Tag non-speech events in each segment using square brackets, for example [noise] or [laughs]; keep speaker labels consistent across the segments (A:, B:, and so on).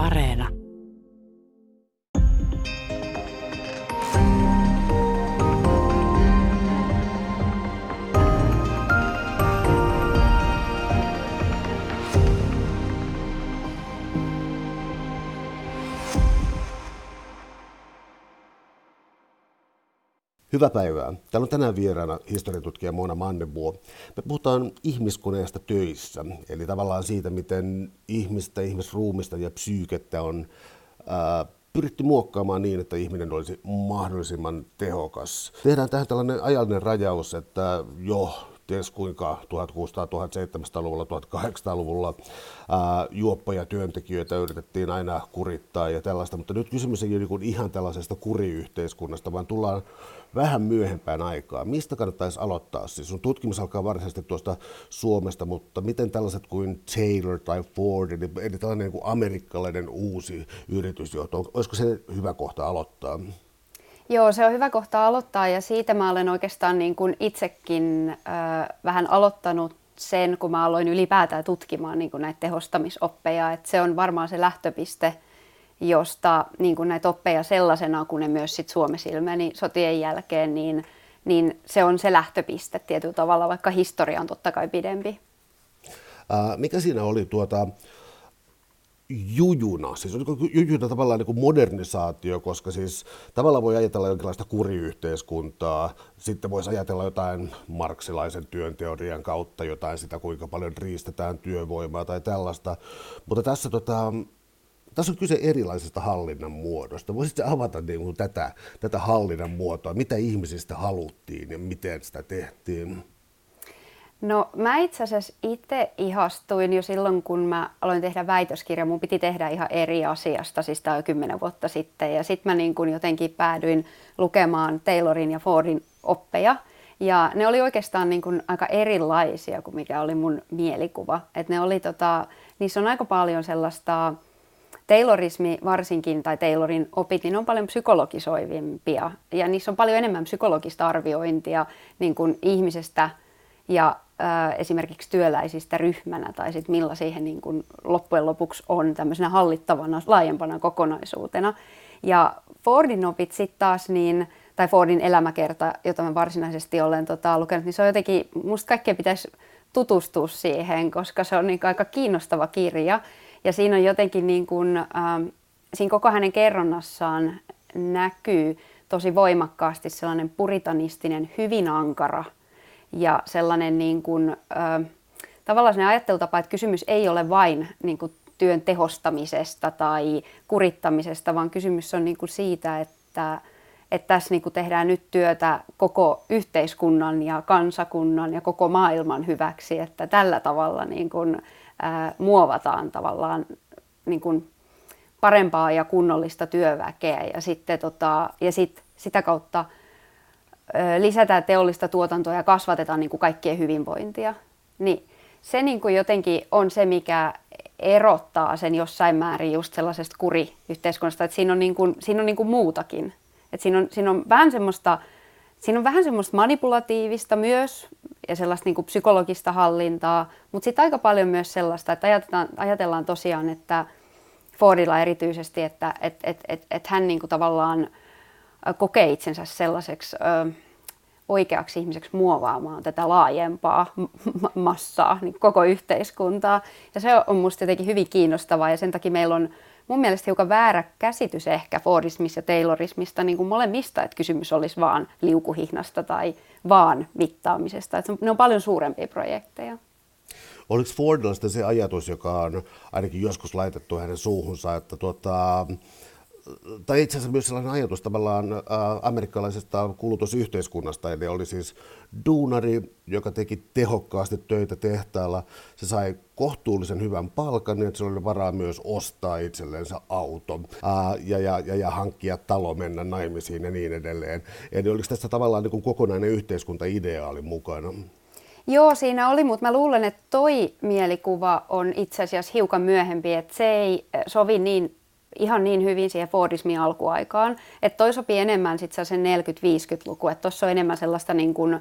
A: Areena.
B: Hyvää päivää. Täällä on tänään vieraana historiatutkija Mona Mannebuo. Me puhutaan ihmiskoneesta töissä, eli tavallaan siitä, miten ihmistä, ihmisruumista ja psyykettä on ää, pyritty muokkaamaan niin, että ihminen olisi mahdollisimman tehokas. Tehdään tähän tällainen ajallinen rajaus, että jo ties kuinka 1600-1700-luvulla, 1800-luvulla ää, juoppoja työntekijöitä yritettiin aina kurittaa ja tällaista, mutta nyt kysymys ei ole niin ihan tällaisesta kuriyhteiskunnasta, vaan tullaan vähän myöhempään aikaa. Mistä kannattaisi aloittaa? Siis sun tutkimus alkaa varsinaisesti tuosta Suomesta, mutta miten tällaiset kuin Taylor tai Ford, eli, eli tällainen niin kuin amerikkalainen uusi yritysjohto, olisiko se hyvä kohta aloittaa?
C: Joo, se on hyvä kohta aloittaa ja siitä mä olen oikeastaan niin kuin itsekin äh, vähän aloittanut sen, kun mä aloin ylipäätään tutkimaan niin kuin näitä tehostamisoppeja. että se on varmaan se lähtöpiste, josta niin kuin näitä oppeja sellaisena, kun ne myös sit Suomessa ilmeni sotien jälkeen, niin, niin se on se lähtöpiste tietyllä tavalla, vaikka historia on totta kai pidempi.
B: Äh, mikä siinä oli tuota, jujuna, siis oliko jujuna tavallaan niin kuin modernisaatio, koska siis tavallaan voi ajatella jonkinlaista kuriyhteiskuntaa, sitten voisi ajatella jotain marksilaisen työnteorian kautta jotain sitä, kuinka paljon riistetään työvoimaa tai tällaista, mutta tässä tota, tässä on kyse erilaisesta hallinnan muodosta. Voisitko avata niin kuin tätä, tätä hallinnan muotoa, mitä ihmisistä haluttiin ja miten sitä tehtiin?
C: No mä itse asiassa itse ihastuin jo silloin, kun mä aloin tehdä väitöskirja. Mun piti tehdä ihan eri asiasta, siis tämä kymmenen vuotta sitten. Ja sitten mä niin kun jotenkin päädyin lukemaan Taylorin ja Fordin oppeja. Ja ne oli oikeastaan niin kun aika erilaisia kuin mikä oli mun mielikuva. Et ne oli tota, niissä on aika paljon sellaista, Taylorismi varsinkin, tai Taylorin opit, niin on paljon psykologisoivimpia. Ja niissä on paljon enemmän psykologista arviointia niin kuin ihmisestä ja esimerkiksi työläisistä ryhmänä tai sit millä siihen niin kuin loppujen lopuksi on tämmöisenä hallittavana, laajempana kokonaisuutena. Ja Fordin opit sitten taas, niin, tai Fordin elämäkerta, jota mä varsinaisesti olen tota, lukenut, niin se on jotenkin, musta kaikkien pitäisi tutustua siihen, koska se on niin aika kiinnostava kirja. Ja siinä on jotenkin niin kuin, ähm, siinä koko hänen kerronnassaan näkyy tosi voimakkaasti sellainen puritanistinen, hyvin ankara – ja sellainen niin kuin, ö, tavallaan sellainen ajattelutapa, että kysymys ei ole vain niin kuin työn tehostamisesta tai kurittamisesta, vaan kysymys on niin kuin siitä, että, että tässä niin kuin tehdään nyt työtä koko yhteiskunnan ja kansakunnan ja koko maailman hyväksi, että tällä tavalla niin kuin, ää, muovataan tavallaan niin kuin parempaa ja kunnollista työväkeä ja sitten tota, ja sit, sitä kautta lisätään teollista tuotantoa ja kasvatetaan niin kuin kaikkien hyvinvointia, niin se niin kuin jotenkin on se, mikä erottaa sen jossain määrin just sellaisesta kuriyhteiskunnasta, että siinä on, niin kuin, siinä on niin kuin muutakin. Että siinä, on, siinä on vähän semmoista Siinä on vähän semmoista manipulatiivista myös ja sellaista niin kuin psykologista hallintaa, mutta sitten aika paljon myös sellaista, että ajatellaan, ajatellaan tosiaan, että Fordilla erityisesti, että et, et, et, et hän niin kuin tavallaan kokee itsensä sellaiseksi ö, oikeaksi ihmiseksi muovaamaan tätä laajempaa massaa, niin koko yhteiskuntaa. Ja se on minusta jotenkin hyvin kiinnostavaa ja sen takia meillä on mun mielestä hiukan väärä käsitys ehkä Fordismista ja Taylorismista niin kuin molemmista, että kysymys olisi vaan liukuhihnasta tai vaan mittaamisesta. Että ne on paljon suurempia projekteja.
B: Oliko Fordilla se ajatus, joka on ainakin joskus laitettu hänen suuhunsa, että tuota, tai itse asiassa myös sellainen ajatus tavallaan äh, amerikkalaisesta kulutusyhteiskunnasta, eli oli siis duunari, joka teki tehokkaasti töitä tehtaalla. Se sai kohtuullisen hyvän palkan, niin että se oli varaa myös ostaa itsellensä auto äh, ja, ja, ja, ja hankkia talo, mennä naimisiin ja niin edelleen. Eli oliko tässä tavallaan niin kuin kokonainen yhteiskuntaideaali mukana?
C: Joo, siinä oli, mutta mä luulen, että toi mielikuva on itse asiassa hiukan myöhempi, että se ei sovi niin ihan niin hyvin siihen Fordismin alkuaikaan. Että toi sopii enemmän sitten sen 40-50-luku, että tuossa on enemmän sellaista niin kuin,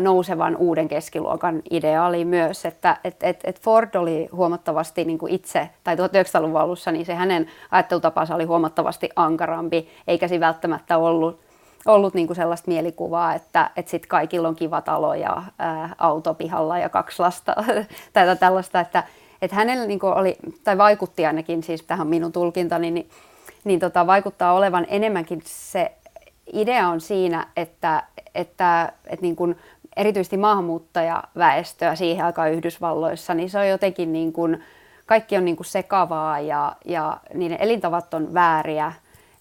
C: nousevan uuden keskiluokan ideaali myös, että et, et, et Ford oli huomattavasti niin kuin itse, tai 1900-luvun alussa, niin se hänen ajattelutapansa oli huomattavasti ankarampi, eikä se välttämättä ollut, ollut niin kuin sellaista mielikuvaa, että, että sit kaikilla on kiva talo ja ää, auto pihalla ja kaksi lasta [laughs] tai tällaista, että, että hänellä niin oli, tai vaikutti ainakin siis tähän minun tulkintani, niin, niin tota, vaikuttaa olevan enemmänkin se idea on siinä, että, että, että niin kuin erityisesti maahanmuuttajaväestöä siihen aikaan Yhdysvalloissa, niin se on jotenkin niin kuin, kaikki on niin kuin sekavaa ja, ja niiden elintavat on vääriä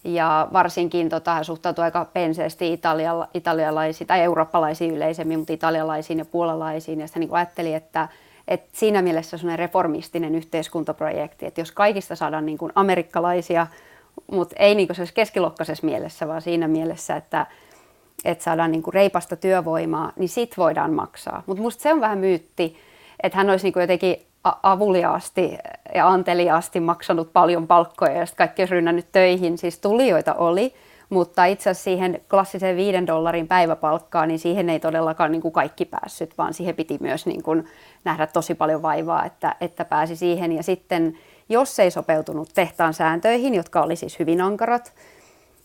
C: ja varsinkin tota, suhtautuu aika penseesti italiala, italialaisiin tai eurooppalaisiin yleisemmin, mutta italialaisiin ja puolalaisiin. Ja sitten niin ajatteli, että, että siinä mielessä on reformistinen yhteiskuntaprojekti, että jos kaikista saadaan niin kuin amerikkalaisia, mutta ei niin kuin keskiluokkaisessa mielessä, vaan siinä mielessä, että, että saadaan niin kuin reipasta työvoimaa, niin sit voidaan maksaa. Mutta musta se on vähän myytti, että hän olisi niin kuin jotenkin avuliaasti ja anteliaasti maksanut paljon palkkoja ja sitten kaikki olisi rynnännyt töihin. Siis tulijoita oli, mutta itse asiassa siihen klassiseen viiden dollarin päiväpalkkaan, niin siihen ei todellakaan niin kuin kaikki päässyt, vaan siihen piti myös niin kuin nähdä tosi paljon vaivaa, että, että pääsi siihen. Ja sitten jos ei sopeutunut tehtaan sääntöihin, jotka oli siis hyvin ankarat,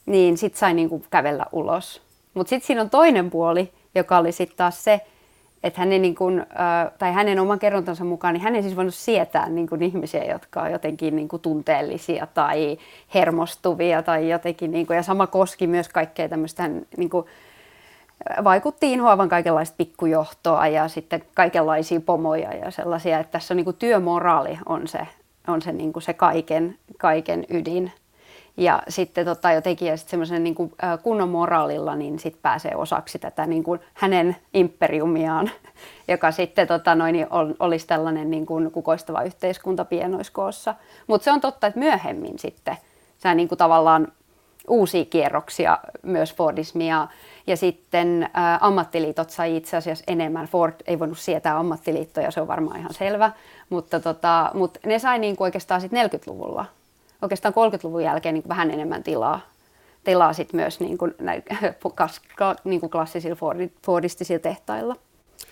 C: niin sitten sai niin kuin kävellä ulos. Mutta sitten siinä on toinen puoli, joka oli sitten taas se, että hänen, niin kuin, tai hänen oman kerrontansa mukaan, niin hän ei siis voinut sietää niin kuin ihmisiä, jotka on jotenkin niin kuin tunteellisia tai hermostuvia tai jotenkin, niin kuin, ja sama koski myös kaikkea tämmöistä, niin kuin, vaikutti inhoavan kaikenlaista pikkujohtoa ja sitten kaikenlaisia pomoja ja sellaisia, että tässä on niin kuin työmoraali on se, on se, niin kuin se kaiken, kaiken ydin. Ja sitten tota, jotenkin ja sit semmoisen niin kuin, kunnon moraalilla niin sit pääsee osaksi tätä niin kuin hänen imperiumiaan, [laughs] joka sitten tota, noin, niin on, olisi tällainen niin kuin, kukoistava yhteiskunta pienoiskoossa. Mutta se on totta, että myöhemmin sitten sä niin kuin, tavallaan uusia kierroksia myös Fordismia. Ja sitten ä, ammattiliitot sai itse asiassa enemmän. Ford ei voinut sietää ammattiliittoja, se on varmaan ihan selvä. Mutta, tota, mutta ne sai niin kuin oikeastaan sitten 40-luvulla oikeastaan 30-luvun jälkeen niin vähän enemmän tilaa, tilaa sit myös niin kuin, näin, [laughs] niin kuin klassisilla Fordistisilla tehtailla.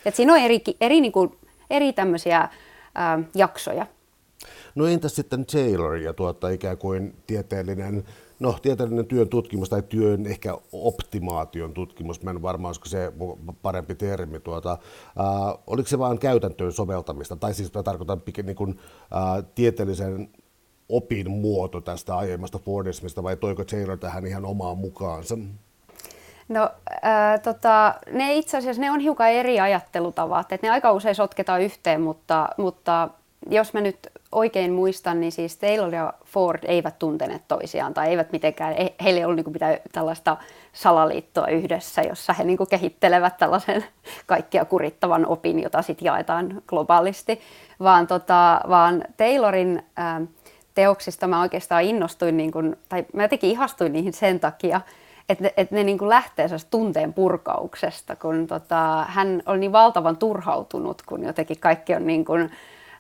C: Et siinä on eri, eri, niin kuin, eri tämmöisiä ää, jaksoja.
B: No entäs sitten Taylor ja tuota, ikään kuin tieteellinen, no tieteellinen työn tutkimus tai työn ehkä optimaation tutkimus, mä en varmaan olisiko se parempi termi, tuota, ää, oliko se vain käytäntöön soveltamista, tai siis mä tarkoitan niin kuin, ää, tieteellisen opin muoto tästä aiemmasta Fordismista vai toiko Taylor tähän ihan omaan mukaansa?
C: No ää, tota, ne itse asiassa ne on hiukan eri ajattelutavat, että ne aika usein sotketaan yhteen, mutta, mutta jos mä nyt oikein muistan, niin siis Taylor ja Ford eivät tunteneet toisiaan tai eivät mitenkään, heillä ei ollut niin mitään tällaista salaliittoa yhdessä, jossa he niin kehittelevät tällaisen [laughs] kaikkia kurittavan opin, jota sitten jaetaan globaalisti, vaan, tota, vaan Taylorin ää, teoksista mä oikeastaan innostuin, niin kuin, tai mä jotenkin ihastuin niihin sen takia, että että ne niin kuin lähtee tunteen purkauksesta, kun tota, hän oli niin valtavan turhautunut, kun jotenkin kaikki on niin kuin,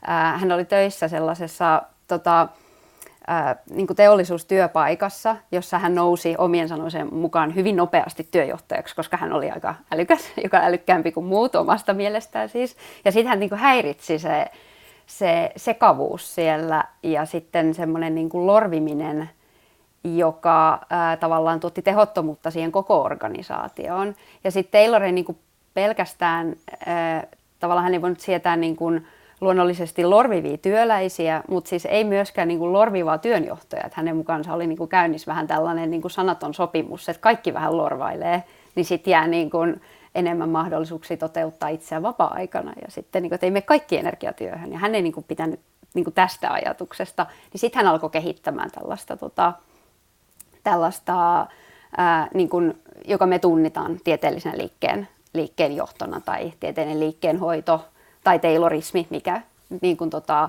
C: äh, hän oli töissä sellaisessa tota, äh, niin kuin teollisuustyöpaikassa, jossa hän nousi omien sanoisen mukaan hyvin nopeasti työjohtajaksi, koska hän oli aika älykäs, [laughs] joka älykkäämpi kuin muut omasta mielestään siis. Ja sitten hän niin kuin häiritsi se se sekavuus siellä ja sitten semmoinen niin kuin lorviminen, joka ää, tavallaan tuotti tehottomuutta siihen koko organisaatioon. Ja sitten Taylor ei niin kuin pelkästään, ää, tavallaan hän ei voinut sietää niin kuin luonnollisesti lorvivia työläisiä, mutta siis ei myöskään niin kuin lorvivaa työnjohtajaa. Hänen mukaansa oli niin kuin käynnissä vähän tällainen niin kuin sanaton sopimus, että kaikki vähän lorvailee, niin sitten jää niin kuin, enemmän mahdollisuuksia toteuttaa itseään vapaa-aikana ja sitten niin kuin, että ei mene kaikki energiatyöhön. Ja hän ei niin kuin, pitänyt niin kuin tästä ajatuksesta, niin sitten hän alkoi kehittämään tällaista, tota, tällaista ää, niin kuin, joka me tunnitaan tieteellisen liikkeen, liikkeen johtona tai tieteellinen liikkeen hoito tai taylorismi, mikä niin kuin, tota,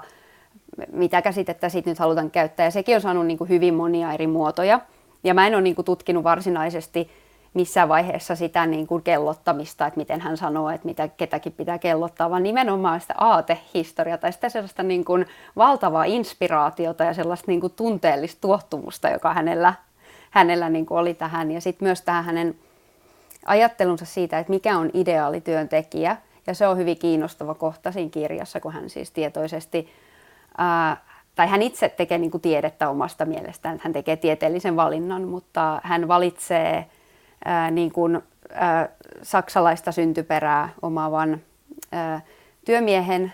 C: mitä käsitettä siitä nyt halutaan käyttää. Ja sekin on saanut niin kuin, hyvin monia eri muotoja. Ja mä en ole niin kuin, tutkinut varsinaisesti missään vaiheessa sitä niin kuin kellottamista, että miten hän sanoo, että mitä ketäkin pitää kellottaa, vaan nimenomaan sitä aatehistoriaa tai sitä sellaista niin kuin valtavaa inspiraatiota ja sellaista niin kuin tunteellista tuottumusta, joka hänellä, hänellä niin kuin oli tähän. Ja sitten myös tähän hänen ajattelunsa siitä, että mikä on ideaali työntekijä. Ja se on hyvin kiinnostava kohta siinä kirjassa, kun hän siis tietoisesti, ää, tai hän itse tekee niin kuin tiedettä omasta mielestään, hän tekee tieteellisen valinnan, mutta hän valitsee ää, niin kuin, ää, saksalaista syntyperää omaavan ää, työmiehen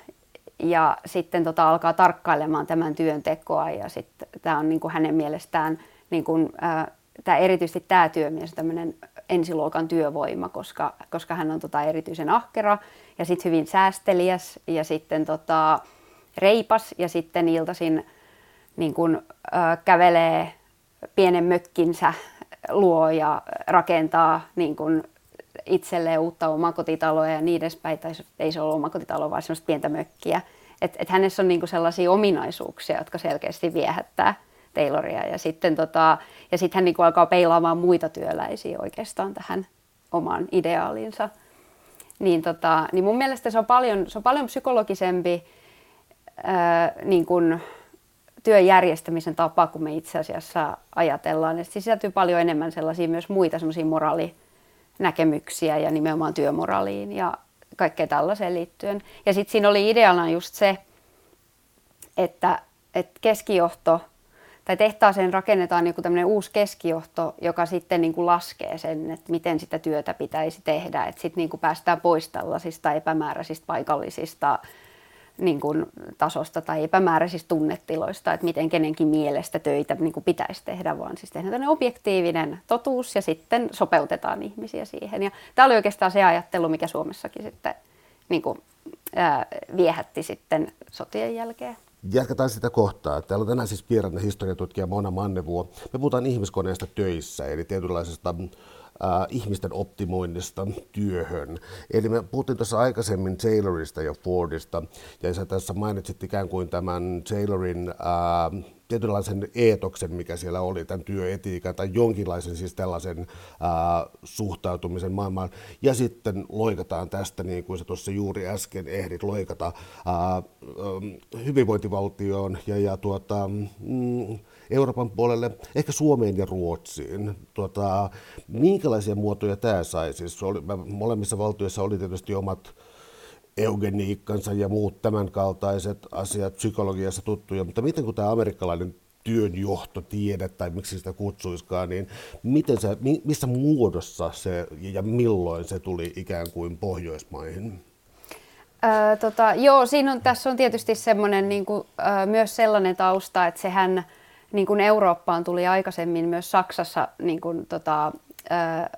C: ja sitten tota, alkaa tarkkailemaan tämän työntekoa ja sitten tämä on niin kuin hänen mielestään niin kuin, ää, tämä, erityisesti tämä työmies tämmöinen ensiluokan työvoima, koska, koska hän on tota erityisen ahkera ja sitten hyvin säästeliäs ja sitten tota, reipas ja sitten iltaisin niin kun, äh, kävelee pienen mökkinsä luo ja rakentaa niin kun, itselleen uutta omakotitaloa ja niin edespäin, tai ei se ole omakotitalo, vaan semmoista pientä mökkiä. Että et hänessä on niinku sellaisia ominaisuuksia, jotka selkeästi viehättää Tayloria. Ja sitten tota, ja sit hän niinku alkaa peilaamaan muita työläisiä oikeastaan tähän omaan ideaaliinsa. Niin, tota, niin mun mielestä se on paljon, se on paljon psykologisempi ää, niin kuin työn järjestämisen tapa, kun me itse asiassa ajatellaan. Ja sisältyy paljon enemmän sellaisia myös muita semmoisia moraalinäkemyksiä ja nimenomaan työmoraaliin ja kaikkea tällaiseen liittyen. Ja sitten siinä oli ideana just se, että, että keskijohto tai tehtaaseen rakennetaan joku tämmöinen uusi keskijohto, joka sitten niin kuin laskee sen, että miten sitä työtä pitäisi tehdä. Että sitten niin kuin päästään pois tällaisista epämääräisistä paikallisista niin kuin tasosta tai epämääräisistä tunnetiloista, että miten kenenkin mielestä töitä niin kuin pitäisi tehdä, vaan siis tehdään tämmöinen objektiivinen totuus ja sitten sopeutetaan ihmisiä siihen. Ja tämä oli oikeastaan se ajattelu, mikä Suomessakin sitten niin kuin, ää, viehätti sitten sotien jälkeen.
B: Jatketaan sitä kohtaa. Täällä on tänään siis vieraana historiatutkija Mona Mannevuo. Me puhutaan ihmiskoneesta töissä, eli tietynlaisesta äh, ihmisten optimoinnista työhön. Eli me puhuttiin tuossa aikaisemmin Taylorista ja Fordista, ja sä tässä mainitsit ikään kuin tämän Taylorin äh, tietynlaisen eetoksen, mikä siellä oli, tämän työetiikan tai jonkinlaisen siis tällaisen äh, suhtautumisen maailmaan. Ja sitten loikataan tästä, niin kuin sä tuossa juuri äsken ehdit loikata, äh, hyvinvointivaltioon ja, ja tuota, mm, Euroopan puolelle, ehkä Suomeen ja Ruotsiin. Tuota, minkälaisia muotoja tämä sai? Siis oli, molemmissa valtioissa oli tietysti omat eugeniikkansa ja muut tämänkaltaiset asiat psykologiassa tuttuja, mutta miten kun tämä amerikkalainen työnjohtotiede tai miksi sitä kutsuiskaan, niin miten se, missä muodossa se ja milloin se tuli ikään kuin Pohjoismaihin?
C: Öö, tota, joo, siinä on, tässä on tietysti semmoinen niin kuin, öö, myös sellainen tausta, että sehän niin kuin Eurooppaan tuli aikaisemmin myös Saksassa niin kuin, tota, ö,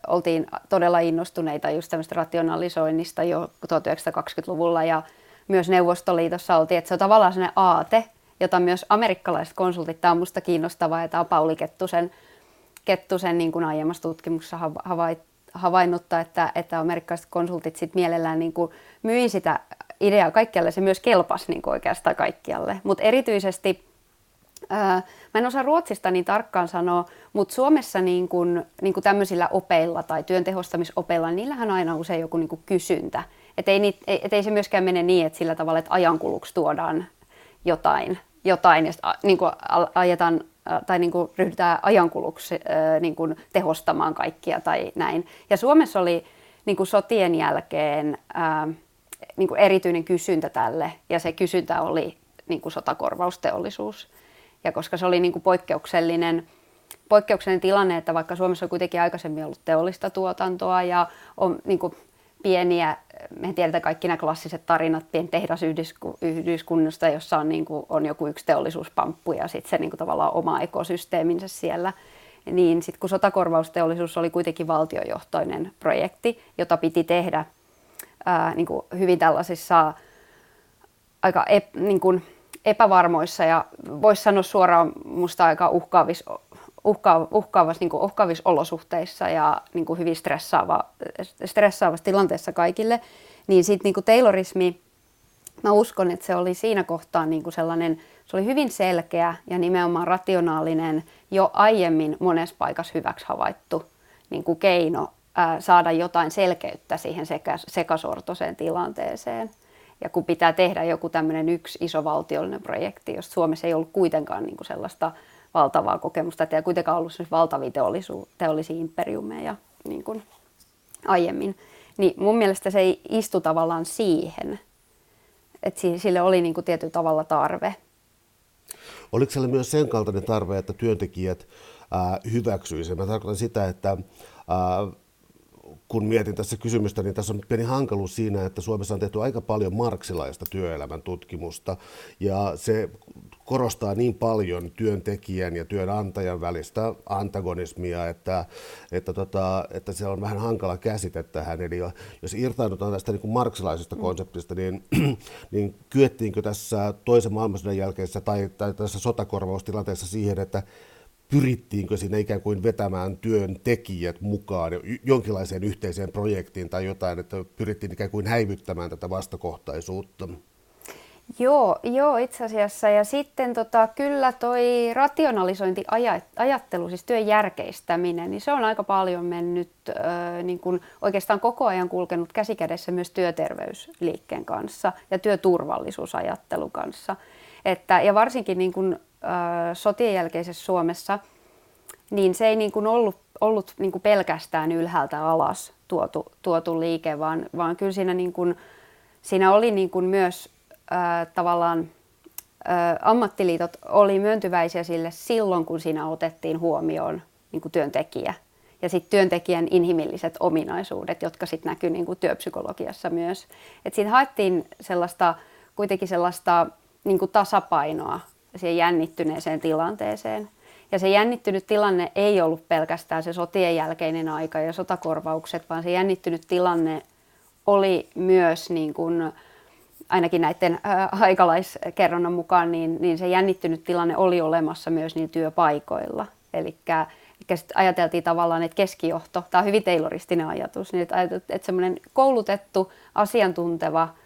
C: oltiin todella innostuneita just tämmöistä rationalisoinnista jo 1920-luvulla ja myös Neuvostoliitossa oltiin, että se on tavallaan sellainen aate, jota myös amerikkalaiset konsultit, tämä on minusta kiinnostavaa ja tämä on Pauli Kettusen, Kettusen niin kuin aiemmassa tutkimuksessa havait, havainnutta, että, että amerikkalaiset konsultit sit mielellään niin kuin myi sitä ideaa kaikkialle, se myös kelpasi niin kuin oikeastaan kaikkialle, mutta erityisesti Mä en osaa Ruotsista niin tarkkaan sanoa, mutta Suomessa niin kun, niin kun tämmöisillä opeilla tai työn tehostamisopeilla, niin niillähän on aina usein joku niin kysyntä. Että ei, et ei se myöskään mene niin, että sillä tavalla, että ajankuluksi tuodaan jotain, jotain ja niin kuin ajetaan tai niin kuin ryhdytään ajankuluksi niin kuin tehostamaan kaikkia tai näin. Ja Suomessa oli niin kuin sotien jälkeen niin kuin erityinen kysyntä tälle ja se kysyntä oli niin kuin sotakorvausteollisuus. Ja koska se oli niin kuin poikkeuksellinen, poikkeuksellinen tilanne, että vaikka Suomessa on kuitenkin aikaisemmin ollut teollista tuotantoa ja on niin kuin pieniä, me tiedetään kaikki nämä klassiset tarinat pien tehdasyhdyskunnasta, jossa on, niin kuin, on joku yksi teollisuuspamppu ja sitten se niin kuin tavallaan oma ekosysteeminsä siellä. Niin sitten kun sotakorvausteollisuus oli kuitenkin valtiojohtoinen projekti, jota piti tehdä ää, niin kuin hyvin tällaisissa aika ep, niin kuin, epävarmoissa ja voisi sanoa suoraan musta aika uhkaavissa, uhka, uhkaavassa, niin uhkaavissa olosuhteissa ja niin kuin hyvin stressaava, stressaavassa tilanteessa kaikille, niin sitten niin Taylorismi, mä uskon, että se oli siinä kohtaa niin kuin sellainen, se oli hyvin selkeä ja nimenomaan rationaalinen, jo aiemmin monessa paikassa hyväksi havaittu niin kuin keino ää, saada jotain selkeyttä siihen sekä, sekasortoiseen tilanteeseen. Ja kun pitää tehdä joku tämmöinen yksi iso valtiollinen projekti, jos Suomessa ei ollut kuitenkaan niin kuin sellaista valtavaa kokemusta, että ei kuitenkaan ollut valtavia teollisu- teollisia imperiumeja niin kuin aiemmin. Niin mun mielestä se ei istu tavallaan siihen, että sille oli niin kuin tietyllä tavalla tarve.
B: Oliko siellä myös sen kaltainen tarve, että työntekijät hyväksyisivät? Mä tarkoitan sitä, että kun mietin tässä kysymystä, niin tässä on pieni hankaluus siinä, että Suomessa on tehty aika paljon marksilaista työelämän tutkimusta, ja se korostaa niin paljon työntekijän ja työnantajan välistä antagonismia, että, että, tota, että se on vähän hankala käsite tähän. Eli jos irtaudutaan tästä niin marksilaisesta konseptista, niin, niin kyettiinkö tässä toisen maailmansodan jälkeisessä tai, tai tässä sotakorvaustilanteessa siihen, että pyrittiinkö siinä ikään kuin vetämään työntekijät mukaan jonkinlaiseen yhteiseen projektiin tai jotain, että pyrittiin ikään kuin häivyttämään tätä vastakohtaisuutta?
C: Joo, joo itse asiassa. Ja sitten tota, kyllä toi rationalisointiajattelu, siis työn järkeistäminen, niin se on aika paljon mennyt, äh, niin kuin oikeastaan koko ajan kulkenut käsikädessä myös työterveysliikkeen kanssa ja työturvallisuusajattelun kanssa. Että, ja varsinkin niin kuin, sotien jälkeisessä Suomessa, niin se ei niin kuin ollut, ollut niin kuin pelkästään ylhäältä alas tuotu, tuotu liike, vaan, vaan kyllä siinä, niin kuin, siinä oli niin kuin myös äh, tavallaan äh, ammattiliitot oli myöntyväisiä sille silloin, kun siinä otettiin huomioon niin kuin työntekijä ja sitten työntekijän inhimilliset ominaisuudet, jotka sitten näkyy niin kuin työpsykologiassa myös. Et siinä haettiin sellaista, kuitenkin sellaista niin kuin tasapainoa siihen jännittyneeseen tilanteeseen. Ja se jännittynyt tilanne ei ollut pelkästään se sotien jälkeinen aika ja sotakorvaukset, vaan se jännittynyt tilanne oli myös niin kuin, ainakin näiden aikalaiskerronnan mukaan, niin, niin se jännittynyt tilanne oli olemassa myös niin työpaikoilla. Eli ajateltiin tavallaan, että keskijohto, tämä on hyvin tayloristinen ajatus, niin että, että semmoinen koulutettu, asiantunteva –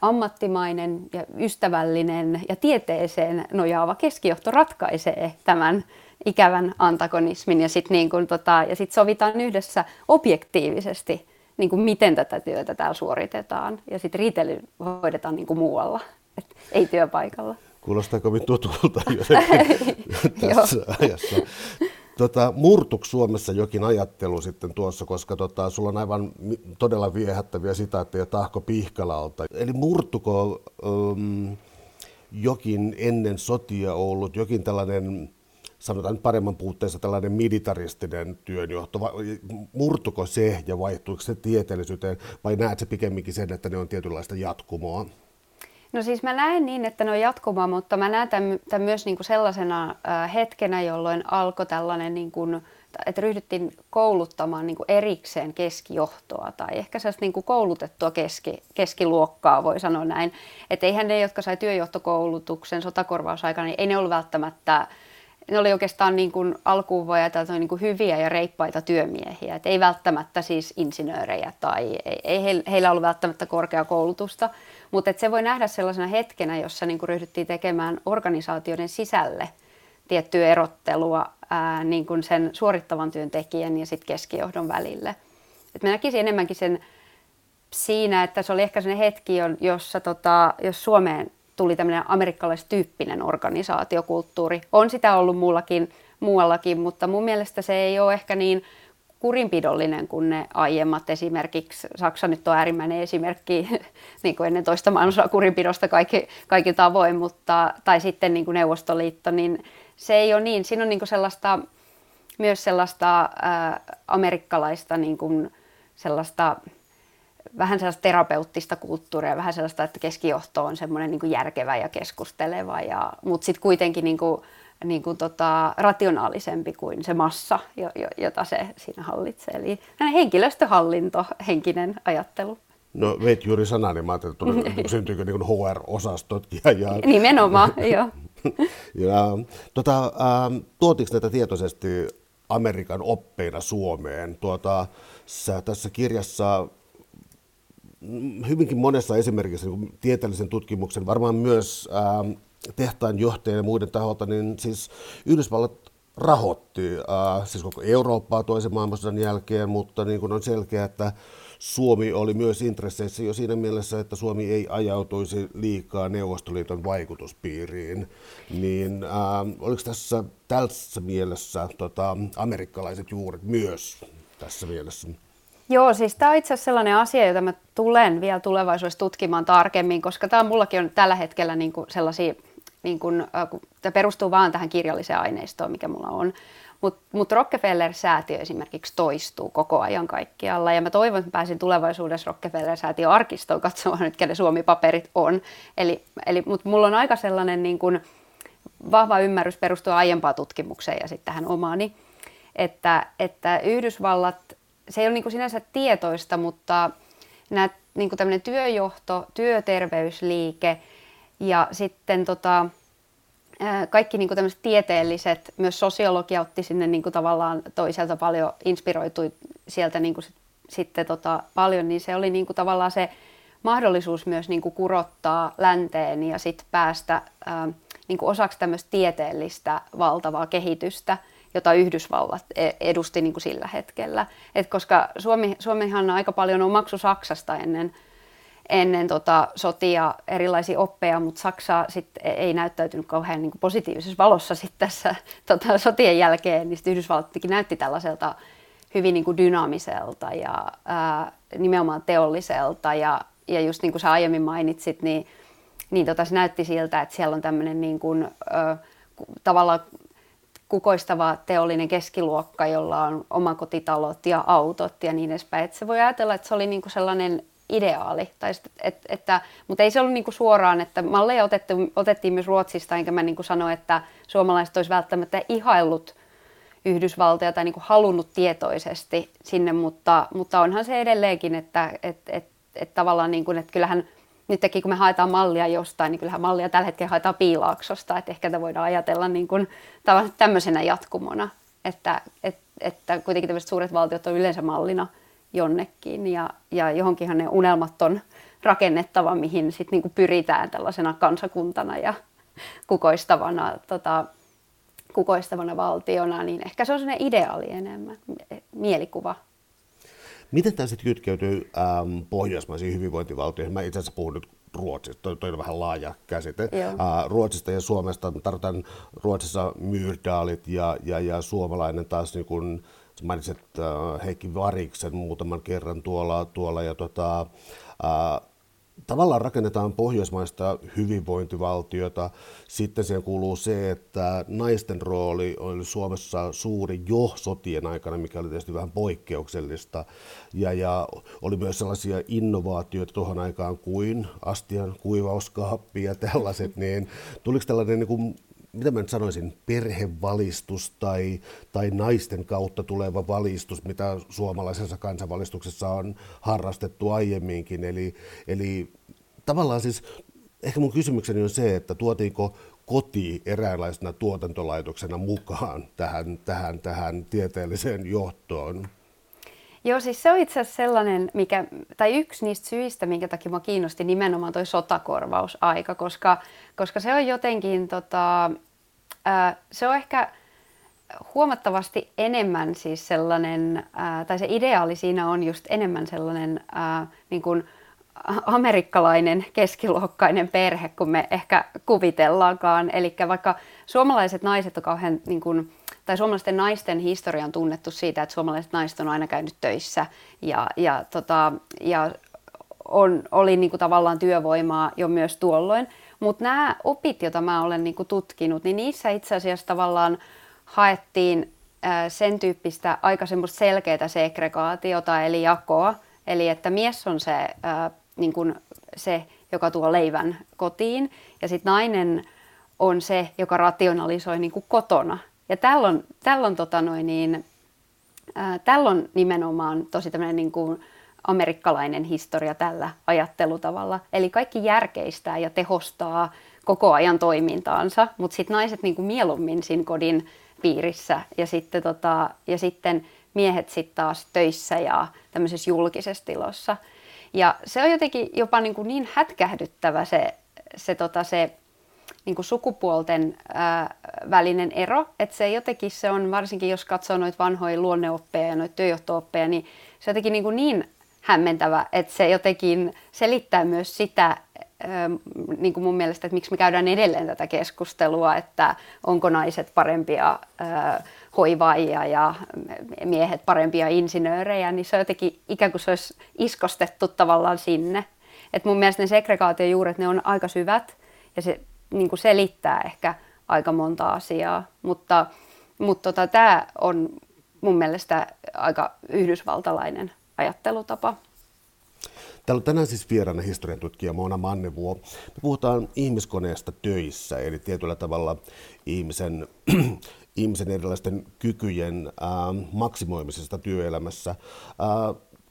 C: ammattimainen ja ystävällinen ja tieteeseen nojaava keskijohto ratkaisee tämän ikävän antagonismin ja sitten niin kun, tota, ja sit sovitaan yhdessä objektiivisesti, niin kuin miten tätä työtä täällä suoritetaan ja sitten riitely hoidetaan niin kuin muualla, et ei työpaikalla.
B: Kuulostaa kovin tutulta [laughs] tässä ajassa. Tota, murtuko Suomessa jokin ajattelu sitten tuossa, koska tota, sulla on aivan todella viehättäviä sitaatteja Tahko Pihkalalta. Eli murtuko um, jokin ennen sotia ollut, jokin tällainen, sanotaan nyt paremman puutteessa tällainen militaristinen työnjohto, murtuko se ja vaihtuiko se tieteellisyyteen vai näet se pikemminkin sen, että ne on tietynlaista jatkumoa?
C: No siis mä näen niin, että ne on jatkumaa, mutta mä näen tämän, tämän myös niin kuin sellaisena äh, hetkenä, jolloin alkoi tällainen, niin kuin, että ryhdyttiin kouluttamaan niin kuin erikseen keskijohtoa tai ehkä sellaista niin kuin koulutettua keski, keskiluokkaa, voi sanoa näin. Että eihän ne, jotka sai työjohtokoulutuksen sotakorvausaikana, niin ei ne ollut välttämättä ne oli oikeastaan niin kuin alkuun voi ajatella, niin kuin hyviä ja reippaita työmiehiä. Et ei välttämättä siis insinöörejä tai ei, ei heillä ollut välttämättä korkeakoulutusta, mutta se voi nähdä sellaisena hetkenä, jossa niin kuin ryhdyttiin tekemään organisaatioiden sisälle tiettyä erottelua ää, niin kuin sen suorittavan työntekijän ja sit keskijohdon välille. Et mä näkisin enemmänkin sen siinä, että se oli ehkä sellainen hetki, jossa tota, jos Suomeen tuli tämmöinen amerikkalaistyyppinen organisaatiokulttuuri. On sitä ollut muullakin, muuallakin, mutta mun mielestä se ei ole ehkä niin kurinpidollinen kuin ne aiemmat. Esimerkiksi Saksa nyt on äärimmäinen esimerkki [laughs] niin kuin ennen toista maailmansotaa kurinpidosta kaikki, kaikki tavoin, mutta, tai sitten niin kuin Neuvostoliitto, niin se ei ole niin. Siinä on niin kuin sellaista, myös sellaista ää, amerikkalaista niin kuin sellaista vähän sellaista terapeuttista kulttuuria, vähän sellaista, että keskijohto on semmoinen niin järkevä ja keskusteleva, ja, mutta sitten kuitenkin niin kuin, niin kuin tota, rationaalisempi kuin se massa, jota se siinä hallitsee. Eli henkilöstöhallinto, henkinen ajattelu.
B: No veit juuri sanani, niin mä ajattelin, että [laughs] niin syntyykö niin HR-osastot. Ja, ja...
C: Nimenomaan, [laughs] joo. [laughs]
B: ja, tota, ähm, tuotiko näitä tietoisesti Amerikan oppeina Suomeen? Tuota, sä tässä kirjassa hyvinkin monessa esimerkissä niin tieteellisen tutkimuksen, varmaan myös ää, tehtaan johtajien ja muiden taholta, niin siis Yhdysvallat rahoitti ää, siis koko Eurooppaa toisen maailmansodan jälkeen, mutta niin kuin on selkeää, että Suomi oli myös intresseissä jo siinä mielessä, että Suomi ei ajautuisi liikaa Neuvostoliiton vaikutuspiiriin. Niin ää, oliko tässä tässä mielessä tota, amerikkalaiset juuret myös tässä mielessä?
C: Joo, siis tämä on itse asiassa sellainen asia, jota mä tulen vielä tulevaisuudessa tutkimaan tarkemmin, koska tämä mullakin on tällä hetkellä niin kuin sellaisia, niin kuin, tämä perustuu vaan tähän kirjalliseen aineistoon, mikä mulla on. Mutta mut Rockefeller-säätiö esimerkiksi toistuu koko ajan kaikkialla. Ja mä toivon, että pääsin tulevaisuudessa Rockefeller-säätiön arkistoon katsomaan nyt, kenen Suomi-paperit on. Eli, eli, Mutta mulla on aika sellainen niin kun, vahva ymmärrys perustua aiempaan tutkimukseen ja sitten tähän omaani, että, että Yhdysvallat, se ei ole niin kuin sinänsä tietoista, mutta nämä niin kuin tämmöinen työjohto, työterveysliike ja sitten tota, kaikki niin tämmöiset tieteelliset, myös sosiologia otti sinne niin kuin tavallaan toiselta paljon, inspiroitui sieltä niin kuin sit, sitten tota, paljon, niin se oli niin kuin tavallaan se mahdollisuus myös niin kuin kurottaa länteen ja sitten päästä ää, niin kuin osaksi tämmöistä tieteellistä valtavaa kehitystä, jota Yhdysvallat e-, edusti niin kuin sillä hetkellä. Et koska Suomi, Suomihan aika paljon on maksu Saksasta ennen ennen tota sotia erilaisia oppeja, mutta Saksa sit ei näyttäytynyt kauhean niin kuin positiivisessa valossa sit tässä [laughs] tota, sotien jälkeen, niin Yhdysvallat näytti tällaiselta hyvin niin kuin dynaamiselta ja ää, nimenomaan teolliselta ja, ja just niin kuin sä aiemmin mainitsit, niin, niin tota, se näytti siltä, että siellä on tämmöinen niin kuin, tavallaan kukoistava teollinen keskiluokka, jolla on omakotitalot ja autot ja niin edespäin. Et se voi ajatella, että se oli niin kuin sellainen ideaali. Tai sit, et, että, mutta ei se ollut niinku suoraan, että malleja otettu, otettiin myös Ruotsista, enkä mä niinku sano, että suomalaiset olisi välttämättä ihaillut Yhdysvaltoja tai niinku halunnut tietoisesti sinne, mutta, mutta onhan se edelleenkin, että et, et, et tavallaan niin kuin, että kyllähän nytkin kun me haetaan mallia jostain, niin kyllähän mallia tällä hetkellä haetaan piilaaksosta, että ehkä tätä voidaan ajatella niin kuin, tämmöisenä jatkumona, että, et, että kuitenkin tämmöiset suuret valtiot on yleensä mallina – jonnekin ja, ja johonkinhan ne unelmat on rakennettava, mihin sitten niinku pyritään tällaisena kansakuntana ja kukoistavana, tota, kukoistavana valtiona, niin ehkä se on sellainen ideaali enemmän, mielikuva.
B: Miten tämä sitten kytkeytyy ähm, pohjoismaisiin hyvinvointivaltioihin? Mä itse asiassa puhun nyt Ruotsista, toi, toi on vähän laaja käsite. Äh, Ruotsista ja Suomesta, tarkoitan Ruotsissa Myrdaalit ja, ja, ja suomalainen taas niin kun, mainitsit äh, Heikki Variksen muutaman kerran tuolla, tuolla ja tota, äh, tavallaan rakennetaan pohjoismaista hyvinvointivaltiota. Sitten siihen kuuluu se, että naisten rooli oli Suomessa suuri jo sotien aikana, mikä oli tietysti vähän poikkeuksellista. Ja, ja oli myös sellaisia innovaatioita tuohon aikaan kuin astian kuivauskaappi ja tällaiset. Niin tuliko tällainen niin kuin mitä mä nyt sanoisin, perhevalistus tai, tai naisten kautta tuleva valistus, mitä suomalaisessa kansanvalistuksessa on harrastettu aiemminkin. Eli, eli tavallaan siis, ehkä mun kysymykseni on se, että tuotiinko koti eräänlaisena tuotantolaitoksena mukaan tähän, tähän, tähän tieteelliseen johtoon?
C: Joo, siis se on itse asiassa sellainen, mikä, tai yksi niistä syistä, minkä takia minua kiinnosti nimenomaan tuo sotakorvausaika, koska, koska se on jotenkin, tota, ää, se on ehkä huomattavasti enemmän siis sellainen, ää, tai se ideaali siinä on just enemmän sellainen ää, niin kuin amerikkalainen keskiluokkainen perhe, kun me ehkä kuvitellaankaan. Eli vaikka suomalaiset naiset on kauhean niin kuin, tai suomalaisten naisten historia on tunnettu siitä, että suomalaiset naiset on aina käynyt töissä ja, ja, tota, ja on, oli niin kuin tavallaan työvoimaa jo myös tuolloin. Mutta nämä opit, joita mä olen niin kuin tutkinut, niin niissä itse asiassa tavallaan haettiin sen tyyppistä aika semmoista selkeää segregaatiota eli jakoa. Eli että mies on se, niin kuin se joka tuo leivän kotiin ja sitten nainen on se, joka rationalisoi niin kuin kotona ja tällä on, tällä on, tota noin niin, ää, tällä on nimenomaan tosi tämmöinen niin kuin amerikkalainen historia tällä ajattelutavalla. Eli kaikki järkeistää ja tehostaa koko ajan toimintaansa, mutta sitten naiset niin kuin mieluummin siinä kodin piirissä ja sitten, tota, ja sitten miehet sitten taas töissä ja tämmöisessä julkisessa tilossa. Ja se on jotenkin jopa niin, kuin niin hätkähdyttävä se, se, tota, se niin kuin sukupuolten ää, välinen ero, että se jotenkin se on, varsinkin jos katsoo noita vanhoja luonneoppeja ja noita työjohtooppeja, niin se on jotenkin niin, kuin niin hämmentävä, että se jotenkin selittää myös sitä, niin kuin mun mielestä, että miksi me käydään edelleen tätä keskustelua, että onko naiset parempia hoivaajia ja miehet parempia insinöörejä, niin se on jotenkin ikään kuin se olisi iskostettu tavallaan sinne. Et mun mielestä ne segregaatiojuuret, ne on aika syvät ja se niin kuin selittää ehkä aika monta asiaa, mutta, mutta tota, tämä on mun mielestä aika yhdysvaltalainen ajattelutapa.
B: Täällä on tänään siis vieraana historiantutkija Mona Mannevuo. Me puhutaan ihmiskoneesta töissä, eli tietyllä tavalla ihmisen, [clears throat] ihmisen erilaisten kykyjen äh, maksimoimisesta työelämässä. Äh,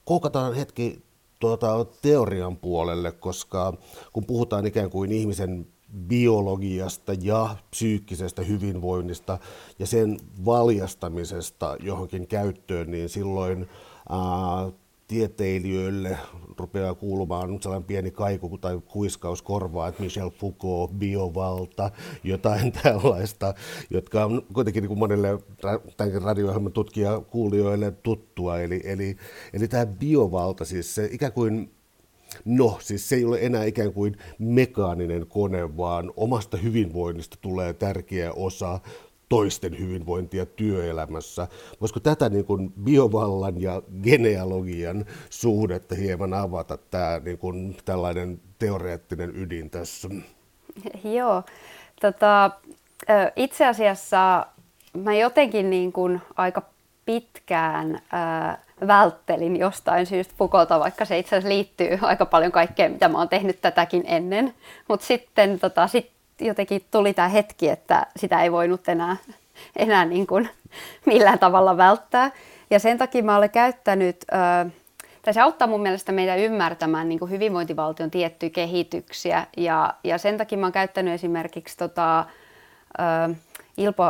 B: koukataan hetki tuota, teorian puolelle, koska kun puhutaan ikään kuin ihmisen biologiasta ja psyykkisestä hyvinvoinnista ja sen valjastamisesta johonkin käyttöön, niin silloin ää, tieteilijöille rupeaa kuulumaan sellainen pieni kaiku tai kuiskaus korvaa, että Michel Foucault, biovalta, jotain [laughs] tällaista, jotka on kuitenkin niin kuin monelle tämänkin radio tutkija kuulijoille tuttua. Eli, eli, eli tämä biovalta, siis se ikään kuin No, siis se ei ole enää ikään kuin mekaaninen kone, vaan omasta hyvinvoinnista tulee tärkeä osa toisten hyvinvointia työelämässä. Voisiko tätä niin kuin biovallan ja genealogian suhdetta hieman avata, tämä niin kuin tällainen teoreettinen ydin tässä? [laughs]
C: Joo, tota, itse asiassa mä jotenkin niin kuin aika pitkään ää, välttelin jostain syystä Foucaulta, vaikka se itse asiassa liittyy aika paljon kaikkeen, mitä mä oon tehnyt tätäkin ennen. Mutta sitten tota, sit jotenkin tuli tämä hetki, että sitä ei voinut enää, enää niin kuin millään tavalla välttää. Ja sen takia mä olen käyttänyt, tai se auttaa mun mielestä meitä ymmärtämään niin kuin hyvinvointivaltion tiettyjä kehityksiä. Ja, ja sen takia mä olen käyttänyt esimerkiksi tota, Ilpo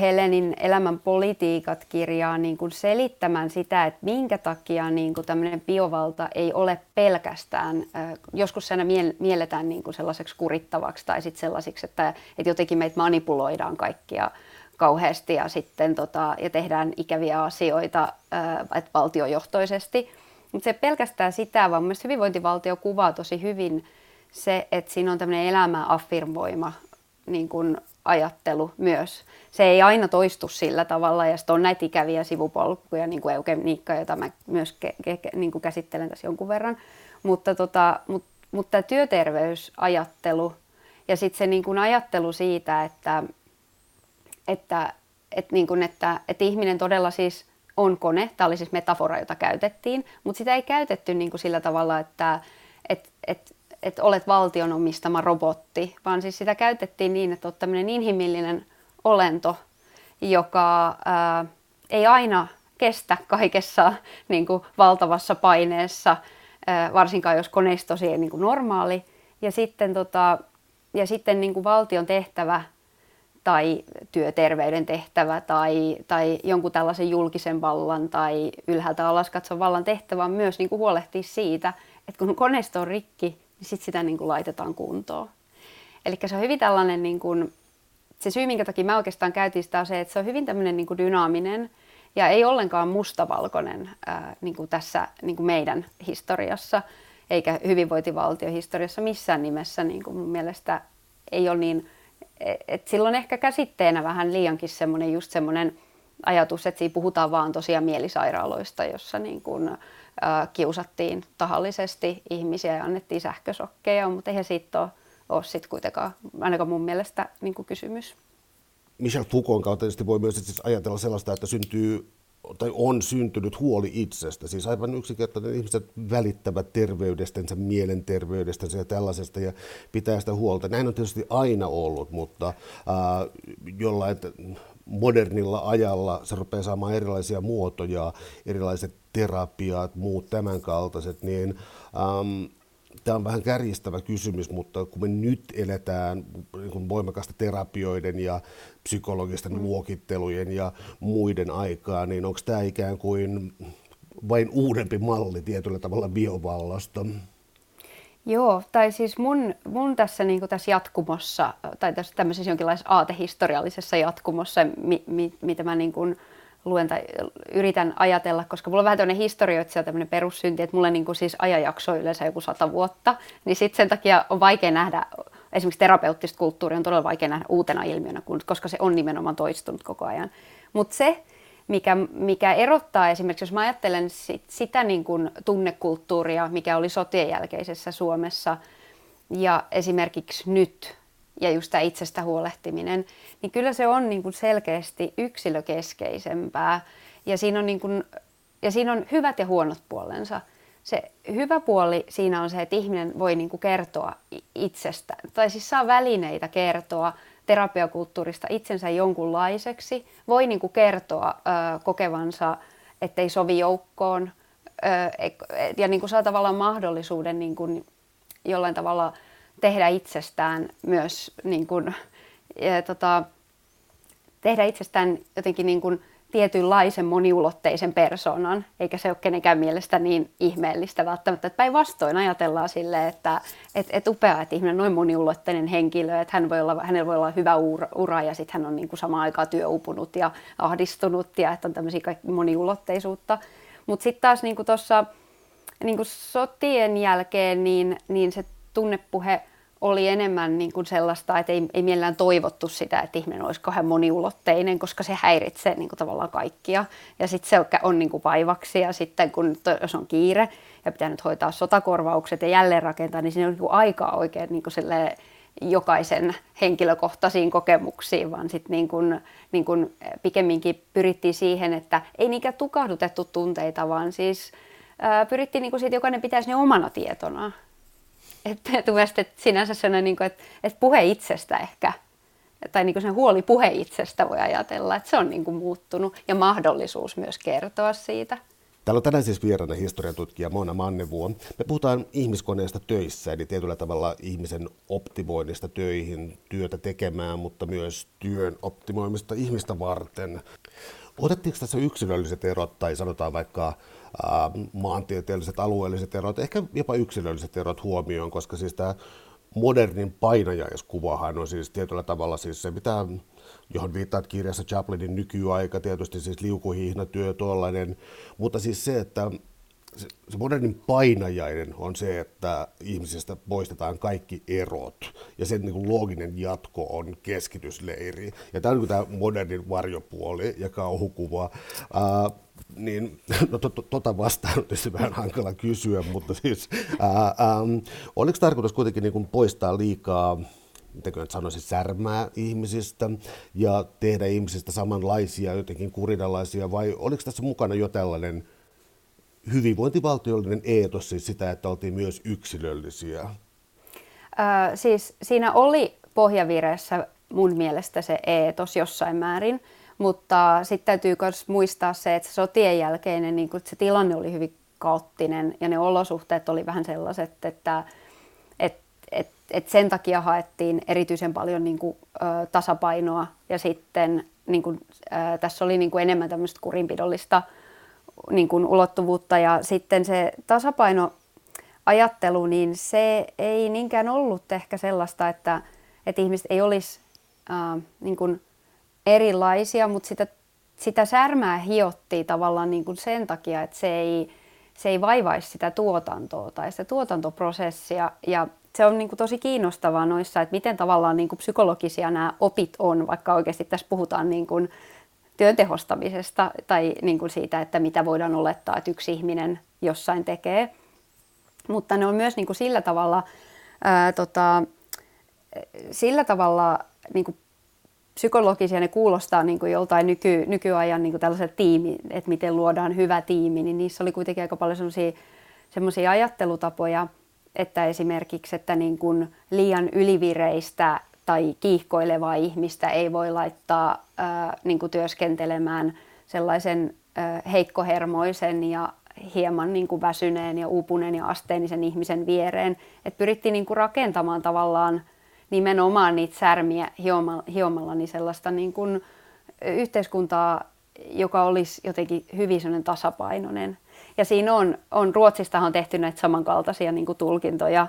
C: Helenin Elämän politiikat kirjaa niin kuin selittämään sitä, että minkä takia niin kuin tämmöinen biovalta ei ole pelkästään, joskus se aina mielletään niin kuin sellaiseksi kurittavaksi tai sitten sellaisiksi, että, että jotenkin meitä manipuloidaan kaikkia kauheasti ja sitten tota, ja tehdään ikäviä asioita että valtiojohtoisesti. Mutta se pelkästään sitä, vaan myös hyvinvointivaltio kuvaa tosi hyvin se, että siinä on tämmöinen elämää affirmoima niin kuin ajattelu myös. Se ei aina toistu sillä tavalla ja sitten on näitä ikäviä sivupolkuja, niin kuin eugeniikka, jota mä myös ke- ke- niin kuin käsittelen tässä jonkun verran. Mutta, tota, mut, mutta työterveysajattelu ja sitten se niin kuin ajattelu siitä, että, että, että, niin kuin, että, että ihminen todella siis on kone, tämä oli siis metafora, jota käytettiin, mutta sitä ei käytetty niin kuin sillä tavalla, että, että, että että olet valtion omistama robotti, vaan siis sitä käytettiin niin, että olet tämmöinen inhimillinen olento, joka ää, ei aina kestä kaikessa [laughs] niin kuin valtavassa paineessa, ää, varsinkaan jos koneistosi ei niin kuin normaali. Ja sitten, tota, ja sitten niin kuin valtion tehtävä tai työterveyden tehtävä tai, tai jonkun tällaisen julkisen vallan tai ylhäältä alas katson vallan tehtävä on myös niin kuin huolehtia siitä, että kun koneisto on rikki, sitten sitä niin kuin laitetaan kuntoon. Eli se on hyvin tällainen, niin kuin, se syy minkä takia mä oikeastaan käytin sitä on se, että se on hyvin tämmöinen niin kuin dynaaminen ja ei ollenkaan mustavalkoinen ää, niin kuin tässä niin kuin meidän historiassa eikä hyvinvointivaltiohistoriassa missään nimessä niin kuin mun mielestä ei ole niin, että silloin ehkä käsitteenä vähän liiankin semmoinen just semmoinen ajatus, että siinä puhutaan vaan tosiaan mielisairaaloista, jossa niin kuin, kiusattiin tahallisesti ihmisiä ja annettiin sähkösokkeja, mutta eihän siitä ole, ole sit kuitenkaan ainakaan mun mielestä niin kuin kysymys.
B: Michel Foucault kautta tietysti voi myös siis ajatella sellaista, että syntyy tai on syntynyt huoli itsestä. Siis aivan yksinkertainen ihmiset välittävät terveydestänsä, mielenterveydestänsä ja tällaisesta ja pitää sitä huolta. Näin on tietysti aina ollut, mutta äh, jollain modernilla ajalla se rupeaa saamaan erilaisia muotoja, erilaiset terapiat, muut tämän kaltaiset, niin ähm, tämä on vähän kärjistävä kysymys, mutta kun me nyt eletään niin voimakasta terapioiden ja psykologisten mm. luokittelujen ja muiden aikaa, niin onko tämä ikään kuin vain uudempi malli tietyllä tavalla biovallasta?
C: Joo, tai siis mun, mun tässä, niin tässä jatkumossa, tai tässä tämmöisessä jonkinlaisessa aatehistoriallisessa jatkumossa, mi, mi, mitä mä niin kuin, luen tai yritän ajatella, koska mulla on vähän tämmöinen historioitsija, tämmöinen perussynti, että mulle niin kuin siis ajanjakso on yleensä joku sata vuotta, niin sitten sen takia on vaikea nähdä, esimerkiksi terapeuttista kulttuuria on todella vaikea nähdä uutena ilmiönä, koska se on nimenomaan toistunut koko ajan. Mutta se, mikä, mikä erottaa esimerkiksi, jos mä ajattelen sit, sitä niin kuin tunnekulttuuria, mikä oli sotien jälkeisessä Suomessa ja esimerkiksi nyt, ja just tämä itsestä huolehtiminen, niin kyllä se on niin kuin selkeästi yksilökeskeisempää ja siinä, on niin kuin, ja siinä on hyvät ja huonot puolensa. Se hyvä puoli siinä on se, että ihminen voi niin kuin kertoa itsestä, tai siis saa välineitä kertoa terapiakulttuurista itsensä jonkunlaiseksi, voi niin kuin kertoa ö, kokevansa, ettei sovi joukkoon, ö, ja niin kuin saa tavallaan mahdollisuuden niin kuin jollain tavalla tehdä itsestään myös niin kuin, ja, tota, tehdä itsestään jotenkin niin kuin tietynlaisen moniulotteisen persoonan, eikä se ole kenenkään mielestä niin ihmeellistä välttämättä. Päinvastoin ajatellaan sille, että et, et upea, että ihminen on noin moniulotteinen henkilö, että hän voi olla, hänellä voi olla hyvä ura, ura ja sitten hän on niin kuin samaan aikaan työupunut ja ahdistunut ja että on tämmöisiä moniulotteisuutta. Mutta sitten taas niin tuossa niin sotien jälkeen, niin, niin se tunnepuhe oli enemmän niin kuin sellaista, että ei, ei mielellään toivottu sitä, että ihminen olisi kauhean moniulotteinen, koska se häiritsee niin kuin tavallaan kaikkia. Ja sitten se on niin kuin vaivaksi ja sitten kun jos on kiire ja pitää nyt hoitaa sotakorvaukset ja jälleenrakentaa, niin siinä on niin kuin aikaa oikein niin kuin jokaisen henkilökohtaisiin kokemuksiin, vaan sitten niin kuin, niin kuin pikemminkin pyrittiin siihen, että ei niinkään tukahdutettu tunteita, vaan siis ää, pyrittiin niin kuin siitä, jokainen pitäisi ne omana tietona että, että, että sinänsä sellainen, niin että, että puhe itsestä ehkä, tai niin kuin sen huoli puhe itsestä voi ajatella, että se on niin kuin muuttunut ja mahdollisuus myös kertoa siitä.
B: Täällä on tänään siis vieraana historiatutkija Mona Mannevuo. Me puhutaan ihmiskoneesta töissä, eli tietyllä tavalla ihmisen optimoinnista töihin, työtä tekemään, mutta myös työn optimoimista ihmistä varten. Otettiinko tässä yksilölliset erot tai sanotaan vaikka maantieteelliset, alueelliset erot, ehkä jopa yksilölliset erot huomioon, koska siis tämä modernin painajaiskuvahan on siis tietyllä tavalla siis se, mitä, johon viittaat kirjassa Chaplinin nykyaika, tietysti siis liukuhihnatyö, tuollainen, mutta siis se, että se, se modernin painajainen on se, että ihmisistä poistetaan kaikki erot ja sen niin kuin looginen jatko on keskitysleiri. Ja tämä on niin tämä modernin varjopuoli ja kauhukuva. Ää, niin, no to, to, tota vastaan on vähän hankala kysyä, mutta siis ää, ää, oliko tarkoitus kuitenkin niin kuin poistaa liikaa miten nyt sanoisin, särmää ihmisistä ja tehdä ihmisistä samanlaisia, jotenkin kurinalaisia, vai oliko tässä mukana jo tällainen hyvinvointivaltiollinen eetos, siis sitä, että oltiin myös yksilöllisiä?
C: Öö, siis siinä oli pohjavireessä mun mielestä se eetos jossain määrin, mutta sitten täytyy myös muistaa se, että sotien jälkeinen niin se tilanne oli hyvin kaoottinen ja ne olosuhteet oli vähän sellaiset, että et, et, et sen takia haettiin erityisen paljon niin kuin, ö, tasapainoa ja sitten niin kuin, ö, tässä oli niin kuin enemmän tämmöistä kurinpidollista niin kuin ulottuvuutta ja sitten se tasapaino ajattelu, niin se ei niinkään ollut ehkä sellaista, että, että ihmiset ei olisi äh, niin kuin erilaisia, mutta sitä, sitä särmää hiottiin tavallaan niin kuin sen takia, että se ei, se ei vaivaisi sitä tuotantoa tai sitä tuotantoprosessia. Ja se on niin kuin tosi kiinnostavaa noissa, että miten tavallaan niin kuin psykologisia nämä opit on, vaikka oikeasti tässä puhutaan niin kuin työn tehostamisesta tai niin kuin siitä, että mitä voidaan olettaa, että yksi ihminen jossain tekee. Mutta ne on myös niin kuin sillä tavalla, ää, tota, sillä tavalla niin kuin psykologisia, ne kuulostaa niin kuin joltain nyky, nykyajan niin kuin tällaiset tiimi, että miten luodaan hyvä tiimi, niin niissä oli kuitenkin aika paljon semmoisia ajattelutapoja, että esimerkiksi, että niin kuin liian ylivireistä tai kiihkoilevaa ihmistä ei voi laittaa niin kuin työskentelemään sellaisen heikkohermoisen ja hieman niin kuin väsyneen ja uupuneen ja asteenisen ihmisen viereen. Et pyrittiin niin kuin rakentamaan tavallaan nimenomaan niitä särmiä hiomalla, hiomalla niin sellaista niin kuin yhteiskuntaa, joka olisi jotenkin hyvin tasapainoinen. Ja siinä on, on Ruotsistahan on tehty näitä samankaltaisia niin kuin tulkintoja,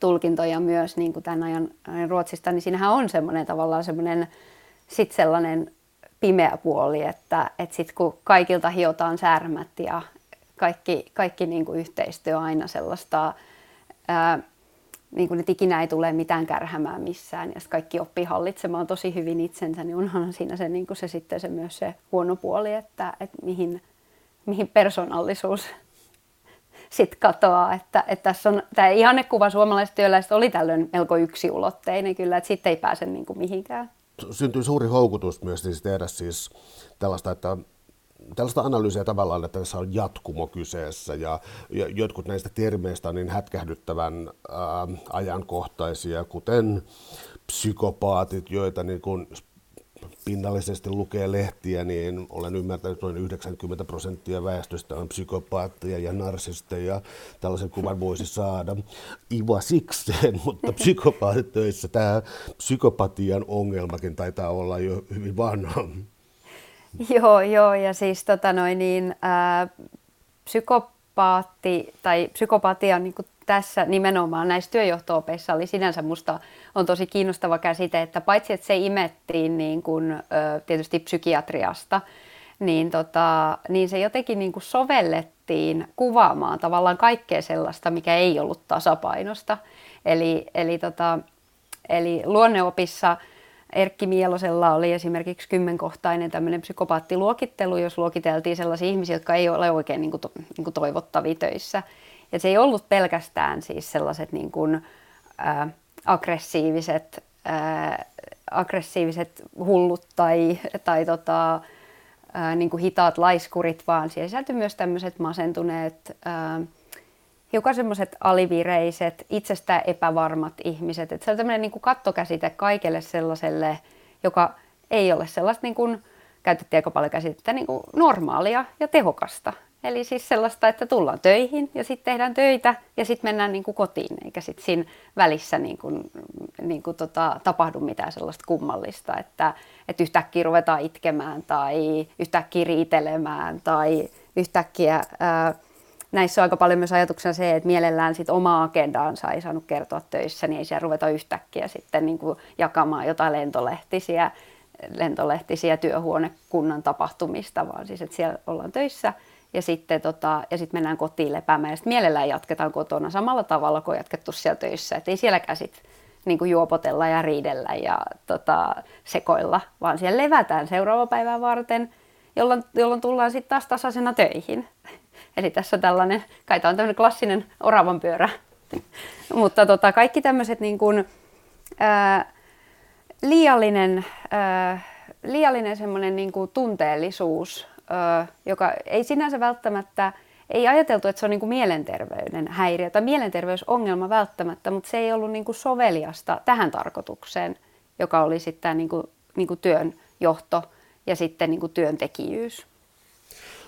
C: tulkintoja myös niin kuin tämän ajan, Ruotsista, niin siinähän on semmoinen tavallaan semmoinen sit sellainen pimeä puoli, että, että sitten kun kaikilta hiotaan särmät ja kaikki, kaikki niin kuin yhteistyö aina sellaista, ää, niin kuin, että ikinä ei tule mitään kärhämää missään ja kaikki oppii hallitsemaan tosi hyvin itsensä, niin onhan siinä se, niin kuin se sitten se myös se huono puoli, että, että mihin, mihin persoonallisuus sitten katoaa. Että, että tässä on, tämä ihannekuva suomalaiset työläiset oli tällöin melko yksiulotteinen kyllä, että sitten ei pääse niin kuin mihinkään.
B: Syntyy suuri houkutus myös siis tehdä siis tällaista, että tällaista analyysiä tavallaan, että tässä on jatkumo kyseessä ja, jotkut näistä termeistä on niin hätkähdyttävän ää, ajankohtaisia, kuten psykopaatit, joita niin kun pinnallisesti lukee lehtiä, niin olen ymmärtänyt, että noin 90 prosenttia väestöstä on psykopaatteja ja narsisteja. Tällaisen kuvan voisi saada iva sikseen, [laughs] mutta psykopaatit töissä tämä psykopatian ongelmakin taitaa olla jo hyvin vanha.
C: Joo, joo, ja siis tota noin, niin, ää, psykopaatti tai psykopatia niin kuin tässä nimenomaan näissä työjohtoopeissa oli sinänsä musta on tosi kiinnostava käsite, että paitsi että se imettiin niin kuin, tietysti psykiatriasta, niin, tota, niin se jotenkin niin kuin sovellettiin kuvaamaan tavallaan kaikkea sellaista, mikä ei ollut tasapainosta. Eli, eli, tota, eli luonneopissa Erkki Mielosella oli esimerkiksi kymmenkohtainen tämmöinen psykopaattiluokittelu, jos luokiteltiin sellaisia ihmisiä, jotka ei ole oikein niin kuin, niin kuin toivottavia töissä. Ja se ei ollut pelkästään siis sellaiset niin kuin, ää, aggressiiviset, ää, aggressiiviset hullut tai, tai tota, ää, niin kuin hitaat laiskurit, vaan siihen sisältyi myös tämmöiset masentuneet, ää, hiukan semmoiset alivireiset, itsestään epävarmat ihmiset. Et se on tämmöinen niin kattokäsite kaikelle sellaiselle, joka ei ole sellaista, niin kuin, käytettiin aika paljon käsitettä, niin kuin normaalia ja tehokasta. Eli siis sellaista, että tullaan töihin ja sitten tehdään töitä ja sitten mennään niin kuin kotiin, eikä sitten siinä välissä niin kuin, niin kuin tota, tapahdu mitään sellaista kummallista, että, että yhtäkkiä ruvetaan itkemään tai yhtäkkiä riitelemään tai yhtäkkiä... Ää, näissä on aika paljon myös ajatuksena se, että mielellään sit omaa agendaansa ei saanut kertoa töissä, niin ei siellä ruveta yhtäkkiä sitten niin kuin jakamaan jotain lentolehtisiä, lentolehtisiä työhuonekunnan tapahtumista, vaan siis että siellä ollaan töissä – ja sitten tota, ja sit mennään kotiin lepäämään ja sitten mielellään jatketaan kotona samalla tavalla kuin jatkettu siellä töissä. Et ei sielläkään sit niin kuin juopotella ja riidellä ja tota, sekoilla, vaan siellä levätään seuraava päivää varten, jolloin, jolloin tullaan sitten taas tasaisena töihin. [laughs] Eli tässä on tällainen, kai tämä on tämmöinen klassinen oravan pyörä. [laughs] Mutta tota, kaikki tämmöiset niin kuin, ää, liiallinen, ää, liiallinen semmoinen niin kuin tunteellisuus joka ei sinänsä välttämättä, ei ajateltu, että se on niin kuin mielenterveyden häiriö tai mielenterveysongelma välttämättä, mutta se ei ollut niin kuin soveliasta tähän tarkoitukseen, joka oli sitten niin kuin, niin kuin työn johto ja sitten niin kuin työntekijyys.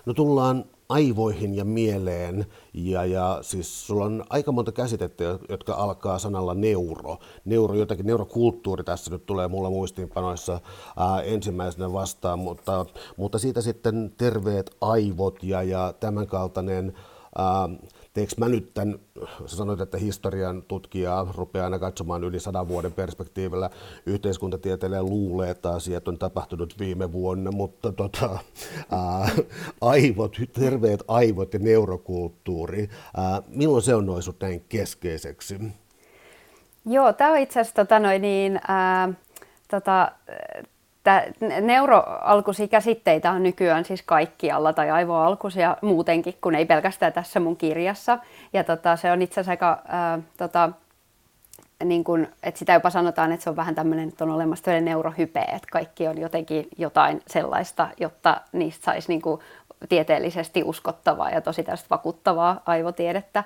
B: No tullaan aivoihin ja mieleen. Ja, ja siis sulla on aika monta käsitettä, jotka alkaa sanalla neuro. Neuro, jotakin neurokulttuuri tässä nyt tulee mulla muistiinpanoissa ää, ensimmäisenä vastaan, mutta, mutta siitä sitten terveet aivot ja, ja tämänkaltainen ää, teekö mä nyt tämän, sä sanoit, että historian tutkija rupeaa aina katsomaan yli sadan vuoden perspektiivillä, yhteiskuntatieteilijä luulee, että asiat on tapahtunut viime vuonna, mutta tota, ää, aivot, terveet aivot ja neurokulttuuri, ää, milloin se on noussut näin keskeiseksi?
C: Joo, tämä on itse asiassa tota noin, niin, ää, tota, neuroalkuisia käsitteitä on nykyään siis kaikkialla tai aivoalkuisia muutenkin, kun ei pelkästään tässä mun kirjassa. Ja tota, se on itse asiassa aika, ää, tota, niin kun, että sitä jopa sanotaan, että se on vähän tämmöinen, että on olemassa tämmöinen neurohype, että kaikki on jotenkin jotain sellaista, jotta niistä saisi niin tieteellisesti uskottavaa ja tosi tästä vakuuttavaa aivotiedettä.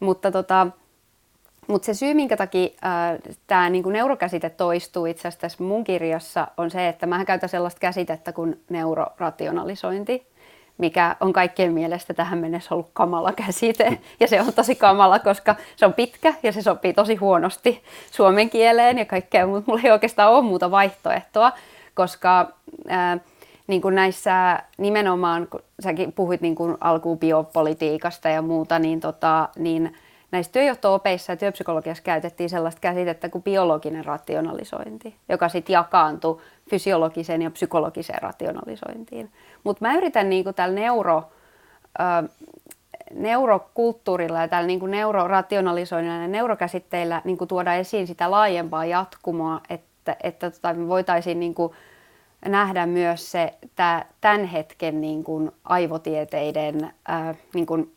C: Mutta tota, mutta se syy, minkä takia äh, tämä niinku neurokäsite toistuu itse asiassa tässä mun kirjassa, on se, että mä käytän sellaista käsitettä kuin neurorationalisointi, mikä on kaikkien mielestä tähän mennessä ollut kamala käsite. [laughs] Ja se on tosi kamala, koska se on pitkä ja se sopii tosi huonosti suomen kieleen ja kaikkea, mutta mulla ei oikeastaan ole muuta vaihtoehtoa, koska äh, niin kuin näissä nimenomaan, kun säkin puhuit niin kuin alkuun biopolitiikasta ja muuta, niin, tota, niin näissä työjohto-opeissa ja työpsykologiassa käytettiin sellaista käsitettä kuin biologinen rationalisointi, joka sitten jakaantui fysiologiseen ja psykologiseen rationalisointiin. Mutta mä yritän niinku tällä neuro, ö, neurokulttuurilla ja tällä niinku neurorationalisoinnilla ja neurokäsitteillä niinku tuoda esiin sitä laajempaa jatkumoa, että, että tota, me voitaisiin niinku nähdä myös se tämän hetken niinku aivotieteiden ää, niinku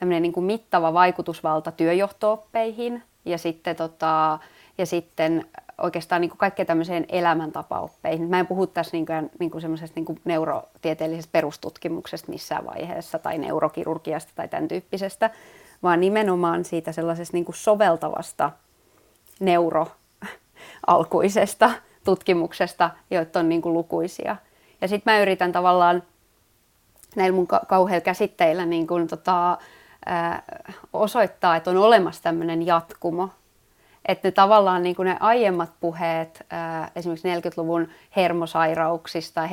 C: tämmöinen niin kuin mittava vaikutusvalta työjohtooppeihin ja sitten, tota, ja sitten oikeastaan niin kuin kaikkeen tämmöiseen elämäntapaoppeihin. Mä en puhu tässä niin kuin, niin kuin semmoisesta niin neurotieteellisestä perustutkimuksesta missään vaiheessa tai neurokirurgiasta tai tämän tyyppisestä, vaan nimenomaan siitä sellaisesta niin kuin soveltavasta neuroalkuisesta tutkimuksesta, joita on niin kuin lukuisia. Ja sitten mä yritän tavallaan näillä mun kauheilla käsitteillä niin kuin, tota, osoittaa, että on olemassa tämmöinen jatkumo. Että ne tavallaan niin kuin ne aiemmat puheet esimerkiksi 40-luvun hermosairauksista,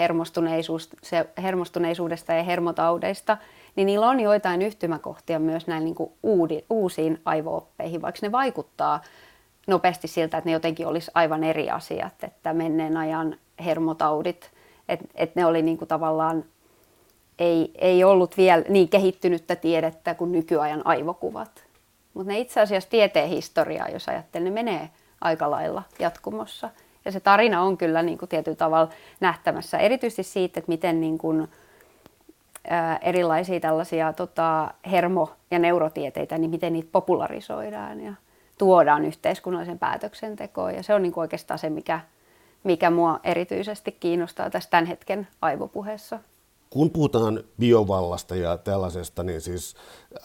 C: hermostuneisuudesta ja hermotaudeista, niin niillä on joitain yhtymäkohtia myös näin niin kuin uusiin aivooppeihin, vaikka ne vaikuttaa nopeasti siltä, että ne jotenkin olisi aivan eri asiat, että menneen ajan hermotaudit, että, ne oli niin kuin tavallaan ei, ei ollut vielä niin kehittynyttä tiedettä kuin nykyajan aivokuvat. Mutta ne itse asiassa tieteen historiaa, jos ajattelee, ne menee aika lailla jatkumossa. Ja se tarina on kyllä niin kuin tietyllä tavalla nähtämässä, erityisesti siitä, että miten niin kuin, ää, erilaisia tällaisia tota, hermo- ja neurotieteitä, niin miten niitä popularisoidaan ja tuodaan yhteiskunnallisen päätöksentekoon. Ja se on niin kuin oikeastaan se, mikä, mikä mua erityisesti kiinnostaa tässä tämän hetken aivopuheessa
B: kun puhutaan biovallasta ja tällaisesta, niin siis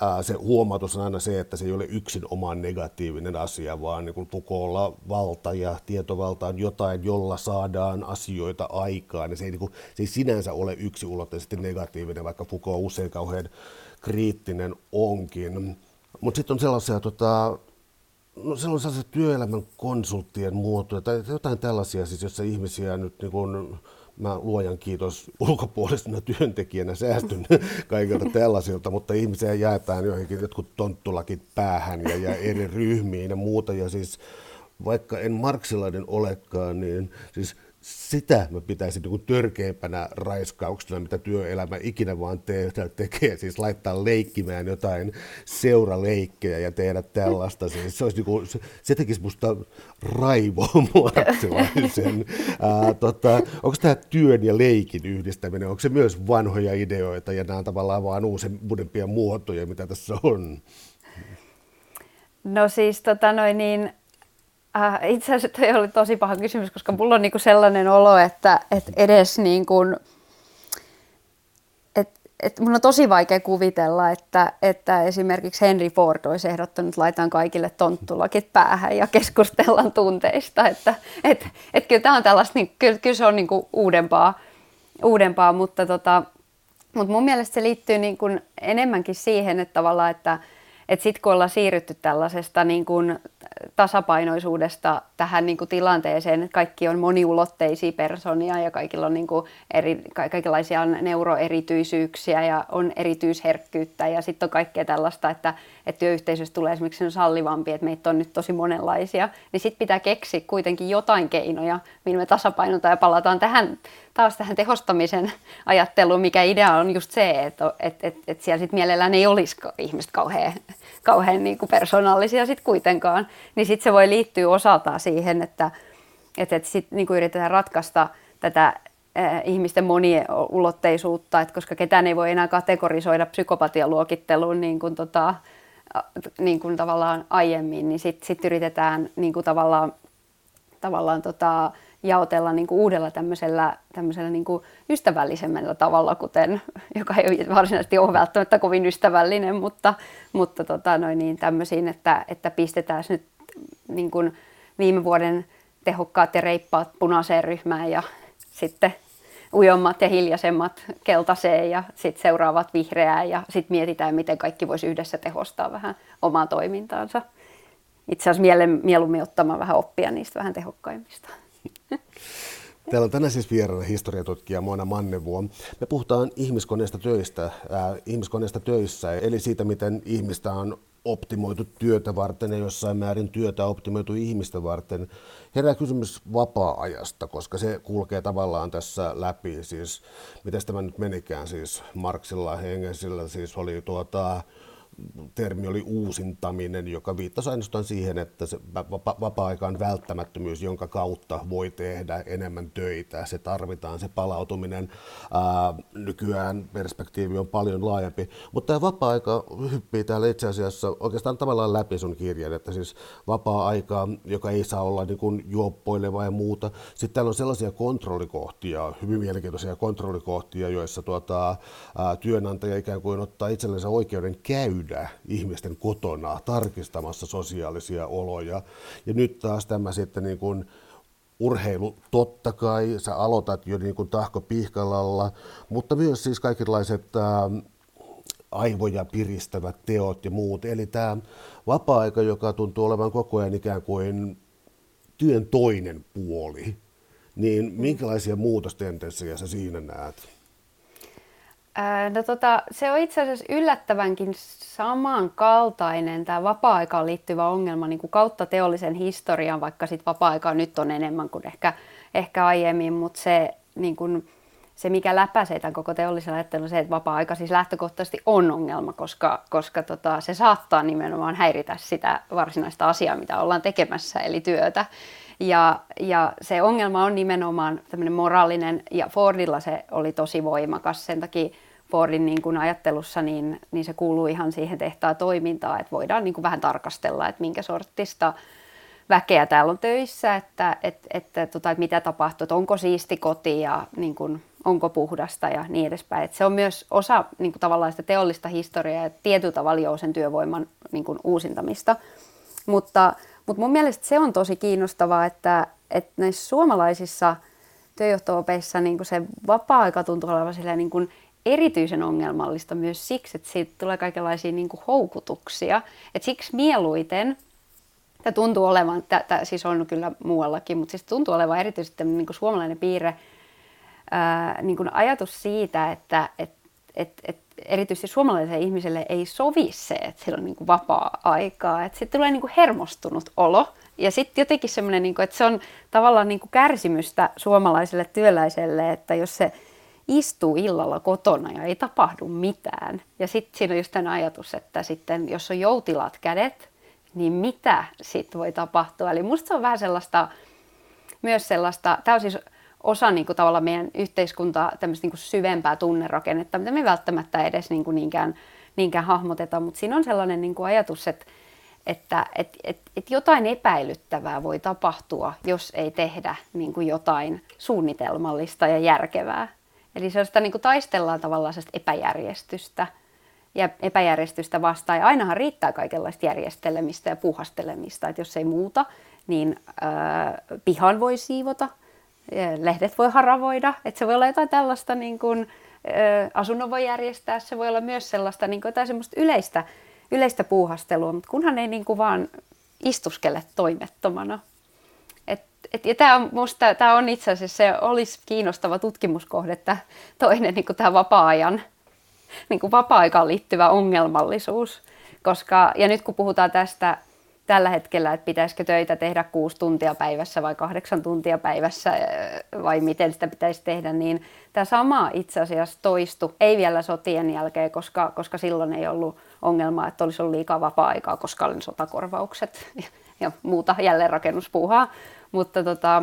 B: ää, se huomautus on aina se, että se ei ole yksin omaan negatiivinen asia, vaan niin Foucaultlla valta ja tietovalta on jotain, jolla saadaan asioita aikaan. Ja se, ei, niin kuin, se ei sinänsä ole yksiulotteisesti negatiivinen, vaikka Foucault usein kauhean kriittinen onkin. Mutta sitten on sellaisia tota, No se on sellaisia työelämän konsulttien muotoja tai jotain tällaisia, siis jossa ihmisiä nyt niin kuin, mä luojan kiitos ulkopuolisena työntekijänä säästyn kaikilta tällaisilta, mutta ihmisiä jaetaan joihinkin jotkut tonttulakit päähän ja, ja eri ryhmiin ja muuta. Ja siis vaikka en marksilainen olekaan, niin siis sitä mä pitäisin niin törkeimpänä raiskauksena, mitä työelämä ikinä vaan te- tekee, siis laittaa leikkimään jotain seuraleikkejä ja tehdä tällaista. Siis se, olisi niin kuin, se, se tekisi musta raivoa [laughs] marksilaisen. tota, onko tämä työn ja leikin yhdistäminen, onko se myös vanhoja ideoita ja nämä tavallaan vaan uudempia muotoja, mitä tässä on?
C: No siis tota noin niin, Äh, itse asiassa toi oli tosi paha kysymys, koska mulla on niinku sellainen olo, että, että edes niinku, että et mun on tosi vaikea kuvitella, että, että esimerkiksi Henry Ford olisi ehdottanut, että laitan kaikille tonttulakit päähän ja keskustellaan tunteista. Että et, et kyllä tämä on tällaista, niin, kyllä, kyllä se on niinku uudempaa, uudempaa mutta, tota, mutta mun mielestä se liittyy niin kuin enemmänkin siihen, että tavallaan, että, että sitten kun ollaan siirrytty tällaisesta niin kuin tasapainoisuudesta tähän niin kuin tilanteeseen, että kaikki on moniulotteisia personia ja kaikilla on niin kuin eri, kaikenlaisia neuroerityisyyksiä ja on erityisherkkyyttä. Ja sitten on kaikkea tällaista, että, että työyhteisössä tulee esimerkiksi sallivampi, että meitä on nyt tosi monenlaisia, niin sitten pitää keksiä kuitenkin jotain keinoja, millä me tasapainotaan ja palataan tähän, taas tähän tehostamisen ajatteluun, mikä idea on just se, että, että, että, että siellä sitten mielellään ei olisi ihmiset kauhean, kauhean niin kuin persoonallisia sitten kuitenkaan, niin sitten se voi liittyä osaltaan siihen, että, että, että sitten niin yritetään ratkaista tätä ihmisten moniulotteisuutta, että koska ketään ei voi enää kategorisoida psykopatialuokitteluun niin kuin, tota, niin kuin tavallaan aiemmin, niin sitten sit yritetään niin kuin tavallaan, tavallaan tota, jaotella niin kuin uudella tämmöisellä, tämmöisellä niin kuin ystävällisemmällä tavalla, kuten, joka ei varsinaisesti ole välttämättä kovin ystävällinen, mutta, mutta tota, noin niin, tämmöisiin, että, että pistetään nyt niin kuin viime vuoden tehokkaat ja reippaat punaiseen ryhmään ja sitten ujommat ja hiljaisemmat keltaiseen ja sitten seuraavat vihreään ja sitten mietitään, miten kaikki voisi yhdessä tehostaa vähän omaa toimintaansa. Itse asiassa mieluummin ottamaan vähän oppia niistä vähän tehokkaimmista.
B: Täällä on tänään siis vieraana historiatutkija Mona Mannevuo. Me puhutaan ihmiskoneesta töistä, äh, ihmiskoneesta töissä, eli siitä, miten ihmistä on optimoitu työtä varten ja jossain määrin työtä optimoitu ihmistä varten. Herää kysymys vapaa-ajasta, koska se kulkee tavallaan tässä läpi. Siis, miten tämä nyt menikään, siis Marksilla Hengelsillä siis oli tuota, termi oli uusintaminen, joka viittasi ainoastaan siihen, että se vapaa-aika välttämättömyys, jonka kautta voi tehdä enemmän töitä. Se tarvitaan, se palautuminen. Ää, nykyään perspektiivi on paljon laajempi. Mutta tämä vapaa-aika hyppii täällä itse asiassa oikeastaan tavallaan läpi sun kirjan, että siis vapaa-aika, joka ei saa olla niin kuin juoppoileva ja muuta. Sitten täällä on sellaisia kontrollikohtia, hyvin mielenkiintoisia kontrollikohtia, joissa tuota, työnantaja ikään kuin ottaa itsellensä oikeuden käydä käydä ihmisten kotona tarkistamassa sosiaalisia oloja. Ja nyt taas tämä sitten niin kuin urheilu, totta kai, sä aloitat jo niin kuin tahko pihkalalla, mutta myös siis kaikenlaiset ää, aivoja piristävät teot ja muut. Eli tämä vapaa-aika, joka tuntuu olevan koko ajan ikään kuin työn toinen puoli, niin minkälaisia muutostendenssejä sä siinä näet?
C: No tota, se on itse asiassa yllättävänkin samankaltainen tämä vapaa-aikaan liittyvä ongelma niin kuin kautta teollisen historian, vaikka sit vapaa-aikaa nyt on enemmän kuin ehkä, ehkä aiemmin, mutta se, niin kuin, se mikä läpäisee tämän koko teollisen ajattelun, se, että vapaa-aika siis lähtökohtaisesti on ongelma, koska, koska tota, se saattaa nimenomaan häiritä sitä varsinaista asiaa, mitä ollaan tekemässä, eli työtä. Ja, ja se ongelma on nimenomaan tämmöinen moraalinen, ja Fordilla se oli tosi voimakas. Sen takia Fordin niin kuin ajattelussa niin, niin se kuuluu ihan siihen tehtaan toimintaan, että voidaan niin kuin vähän tarkastella, että minkä sortista väkeä täällä on töissä, että, että, että, tota, että mitä tapahtuu, että onko siisti koti ja niin kuin, onko puhdasta ja niin edespäin. Että se on myös osa niin kuin tavallaan sitä teollista historiaa ja tietyllä tavalla sen työvoiman niin kuin uusintamista. Mutta mutta mun mielestä se on tosi kiinnostavaa, että, että näissä suomalaisissa työjohto-opeissa niin se vapaa-aika tuntuu olevan niin kuin erityisen ongelmallista myös siksi, että siitä tulee kaikenlaisia niin kuin houkutuksia. Et siksi mieluiten, tämä tuntuu olevan, tämä siis on kyllä muuallakin, mutta siis tuntuu olevan erityisesti niin kuin suomalainen piirre, ää, niin kuin ajatus siitä, että et, et, et erityisesti suomalaiselle ihmiselle ei sovi se, että sillä on niin kuin vapaa-aikaa. Sitten tulee niin kuin hermostunut olo. Ja sitten jotenkin semmoinen, niin kuin, että se on tavallaan niin kuin kärsimystä suomalaiselle työläiselle, että jos se istuu illalla kotona ja ei tapahdu mitään. Ja sitten siinä on just tämä ajatus, että sitten jos on joutilaat kädet, niin mitä sitten voi tapahtua. Eli musta se on vähän sellaista, myös sellaista, tämä on siis osa niin kuin, tavallaan meidän yhteiskuntaa tämmöistä niin kuin syvempää tunnerakennetta, mitä me välttämättä edes niin kuin, niinkään, niinkään hahmoteta, mutta siinä on sellainen niin kuin ajatus, että että et, et, et jotain epäilyttävää voi tapahtua, jos ei tehdä niin kuin jotain suunnitelmallista ja järkevää. Eli sellaista niin kuin taistellaan tavallaan epäjärjestystä ja epäjärjestystä vastaan. Ja ainahan riittää kaikenlaista järjestelemistä ja puhastelemista, että jos ei muuta, niin äh, pihan voi siivota – lehdet voi haravoida, että se voi olla jotain tällaista niin kuin, asunnon voi järjestää, se voi olla myös sellaista niin kuin jotain semmoista yleistä, yleistä puuhastelua, mutta kunhan ei niin kuin vaan istuskele toimettomana. Et, et, ja tämä on, musta, tämä on itse asiassa, se olisi kiinnostava tutkimuskohde, että toinen niin tämä vapaa-ajan, niin vapaa-aikaan liittyvä ongelmallisuus. Koska, ja nyt kun puhutaan tästä tällä hetkellä, että pitäisikö töitä tehdä kuusi tuntia päivässä vai kahdeksan tuntia päivässä vai miten sitä pitäisi tehdä, niin tämä sama itse asiassa toistu, ei vielä sotien jälkeen, koska, koska silloin ei ollut ongelmaa, että olisi ollut liikaa vapaa-aikaa, koska olin sotakorvaukset ja muuta jälleenrakennuspuuhaa, mutta tota,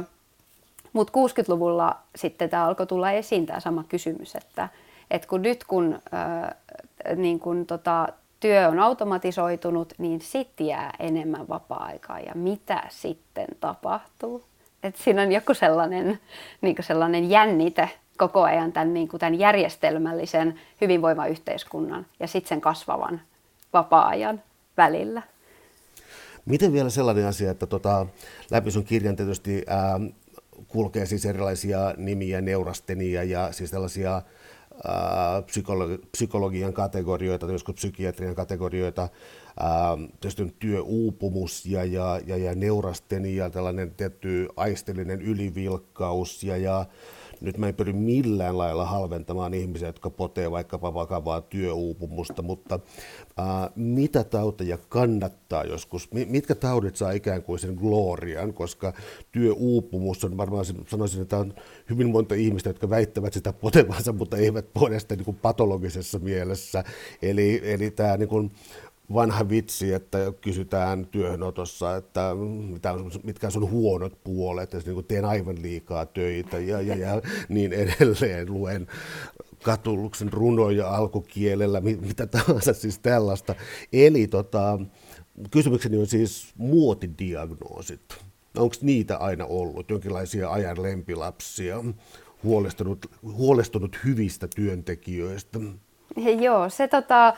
C: mutta 60-luvulla sitten tämä alkoi tulla esiin tämä sama kysymys, että, että kun nyt kun, äh, niin kun tota, työ on automatisoitunut, niin sitten jää enemmän vapaa-aikaa ja mitä sitten tapahtuu. Et siinä on joku sellainen, niin sellainen jännite koko ajan tämän, niin tämän järjestelmällisen hyvinvoimayhteiskunnan ja sitten sen kasvavan vapaa-ajan välillä.
B: Miten vielä sellainen asia, että tota, läpi sun kirjan tietysti ää, kulkee siis erilaisia nimiä, neurastenia ja siis tällaisia psykologi- psykologian kategorioita, joskus psykiatrian kategorioita, tietysti työuupumus ja, ja, ja, ja neurastenia, tällainen tietty aisteellinen ylivilkkaus ja, ja nyt mä en pyri millään lailla halventamaan ihmisiä, jotka potee vaikkapa vakavaa työuupumusta, mutta ää, mitä tauteja kannattaa joskus, mitkä taudit saa ikään kuin sen glorian, koska työuupumus on varmaan, sanoisin, että on hyvin monta ihmistä, jotka väittävät sitä potevansa, mutta eivät pode sitä niin kuin patologisessa mielessä. Eli, eli tämä niin kuin, vanha vitsi, että kysytään työhönotossa, että mitä mitkä on sun huonot puolet, että niin teen aivan liikaa töitä ja, ja, ja niin edelleen. Luen katuluksen runoja alkukielellä, mitä tahansa siis tällaista. Eli tota, kysymykseni on siis muotidiagnoosit. Onko niitä aina ollut, jonkinlaisia ajan lempilapsia, huolestunut, huolestunut hyvistä työntekijöistä?
C: Joo, se tota,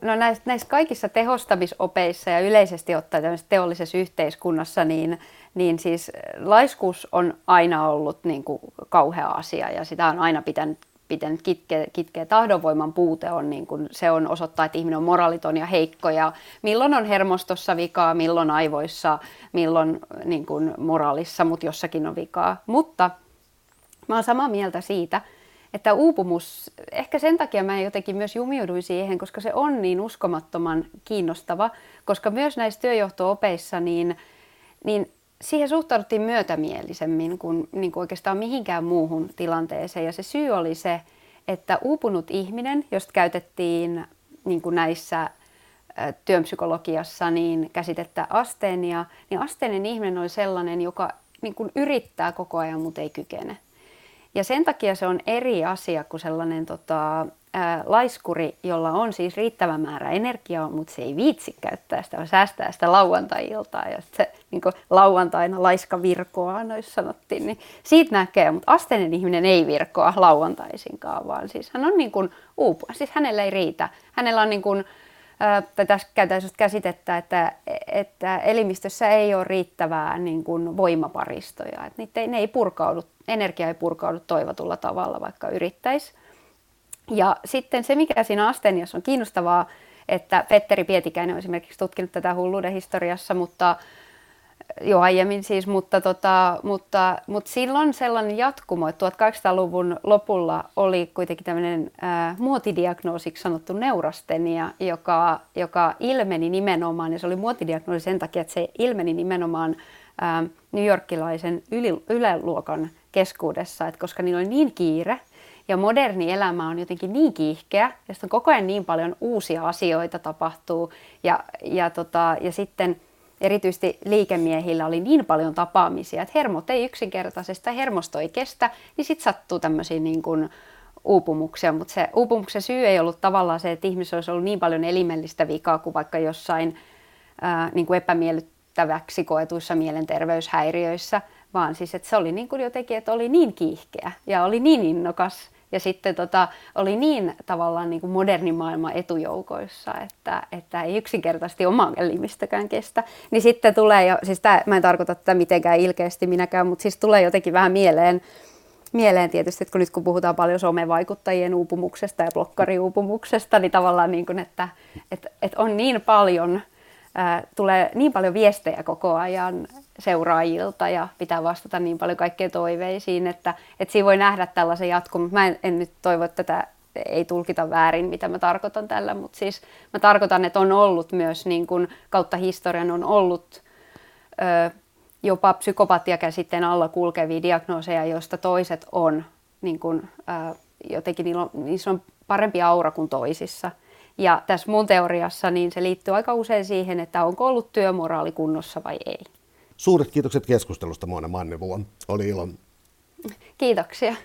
C: No näissä, näissä kaikissa tehostamisopeissa ja yleisesti ottaen teollisessa yhteiskunnassa, niin, niin siis laiskuus on aina ollut niin kuin kauhea asia ja sitä on aina pitänyt, pitänyt kitkeä, kitkeä. Tahdonvoiman puute on, niin kuin, se on osoittaa, että ihminen on moraaliton ja heikko ja milloin on hermostossa vikaa, milloin aivoissa, milloin niin kuin moraalissa, mutta jossakin on vikaa. Mutta mä oon samaa mieltä siitä, että uupumus, ehkä sen takia mä jotenkin myös jumiuduin siihen, koska se on niin uskomattoman kiinnostava, koska myös näissä työjohtoopeissa niin, niin siihen suhtauduttiin myötämielisemmin kuin, niin kuin oikeastaan mihinkään muuhun tilanteeseen. Ja se syy oli se, että uupunut ihminen, josta käytettiin niin kuin näissä työpsykologiassa niin käsitettä asteenia, niin asteinen ihminen oli sellainen, joka niin kuin yrittää koko ajan, mutta ei kykene. Ja sen takia se on eri asia kuin sellainen tota, ää, laiskuri, jolla on siis riittävä määrä energiaa, mutta se ei viitsi käyttää sitä, vaan säästää sitä lauantai-iltaa. Ja se niin lauantaina laiska virkoa, noissa sanottiin, niin siitä näkee, mutta asteinen ihminen ei virkoa lauantaisinkaan, vaan siis hän on niin kuin uupu, siis hänellä ei riitä. Hänellä on niin kuin, tässä käytetään käsitettä, että, että elimistössä ei ole riittävää niin kuin voimaparistoja. Että niitä ei, ne ei purkaudu, energia ei purkaudu toivotulla tavalla, vaikka yrittäisi. Ja sitten se, mikä siinä asteniassa on kiinnostavaa, että Petteri Pietikäinen on esimerkiksi tutkinut tätä hulluuden historiassa, mutta jo aiemmin siis, mutta, tota, mutta, mutta silloin sellainen jatkumo, että 1800-luvun lopulla oli kuitenkin tämmöinen ää, muotidiagnoosiksi sanottu neurastenia, joka, joka ilmeni nimenomaan, ja se oli muotidiagnoosi sen takia, että se ilmeni nimenomaan ää, New Yorkilaisen yli, yläluokan keskuudessa, että koska niillä oli niin kiire, ja moderni elämä on jotenkin niin kiihkeä, ja sitten koko ajan niin paljon uusia asioita tapahtuu, ja, ja, tota, ja sitten – erityisesti liikemiehillä oli niin paljon tapaamisia, että hermot ei yksinkertaisesti, tai hermosto ei kestä, niin sitten sattuu tämmöisiä niin kuin uupumuksia, mutta se uupumuksen syy ei ollut tavallaan se, että ihmisellä olisi ollut niin paljon elimellistä vikaa kuin vaikka jossain ää, niin kuin epämiellyttäväksi koetuissa mielenterveyshäiriöissä, vaan siis, että se oli niin kuin jotenkin, että oli niin kiihkeä ja oli niin innokas ja sitten tota, oli niin tavallaan niin kuin moderni maailma etujoukoissa, että, että ei yksinkertaisesti oman elimistäkään kestä. Niin sitten tulee jo, siis tää, mä en tarkoita tätä mitenkään ilkeästi minäkään, mutta siis tulee jotenkin vähän mieleen, mieleen tietysti, että kun nyt kun puhutaan paljon somevaikuttajien uupumuksesta ja blokkariuupumuksesta, niin tavallaan niin kuin, että, että, että on niin paljon ää, tulee niin paljon viestejä koko ajan seuraajilta ja pitää vastata niin paljon kaikkeen toiveisiin, että, että siinä voi nähdä tällaisen jatkun. Mä en, en nyt toivo, että tätä ei tulkita väärin, mitä mä tarkoitan tällä, mutta siis mä tarkoitan, että on ollut myös niin kuin kautta historian on ollut ö, jopa psykopatia-käsitteen alla kulkevia diagnooseja, joista toiset on niin kuin, ö, jotenkin niillä on, niissä on parempi aura kuin toisissa. Ja tässä mun teoriassa niin se liittyy aika usein siihen, että onko ollut työmoraali kunnossa vai ei.
B: Suuret kiitokset keskustelusta Moona Mannevuon. Oli ilo.
C: Kiitoksia.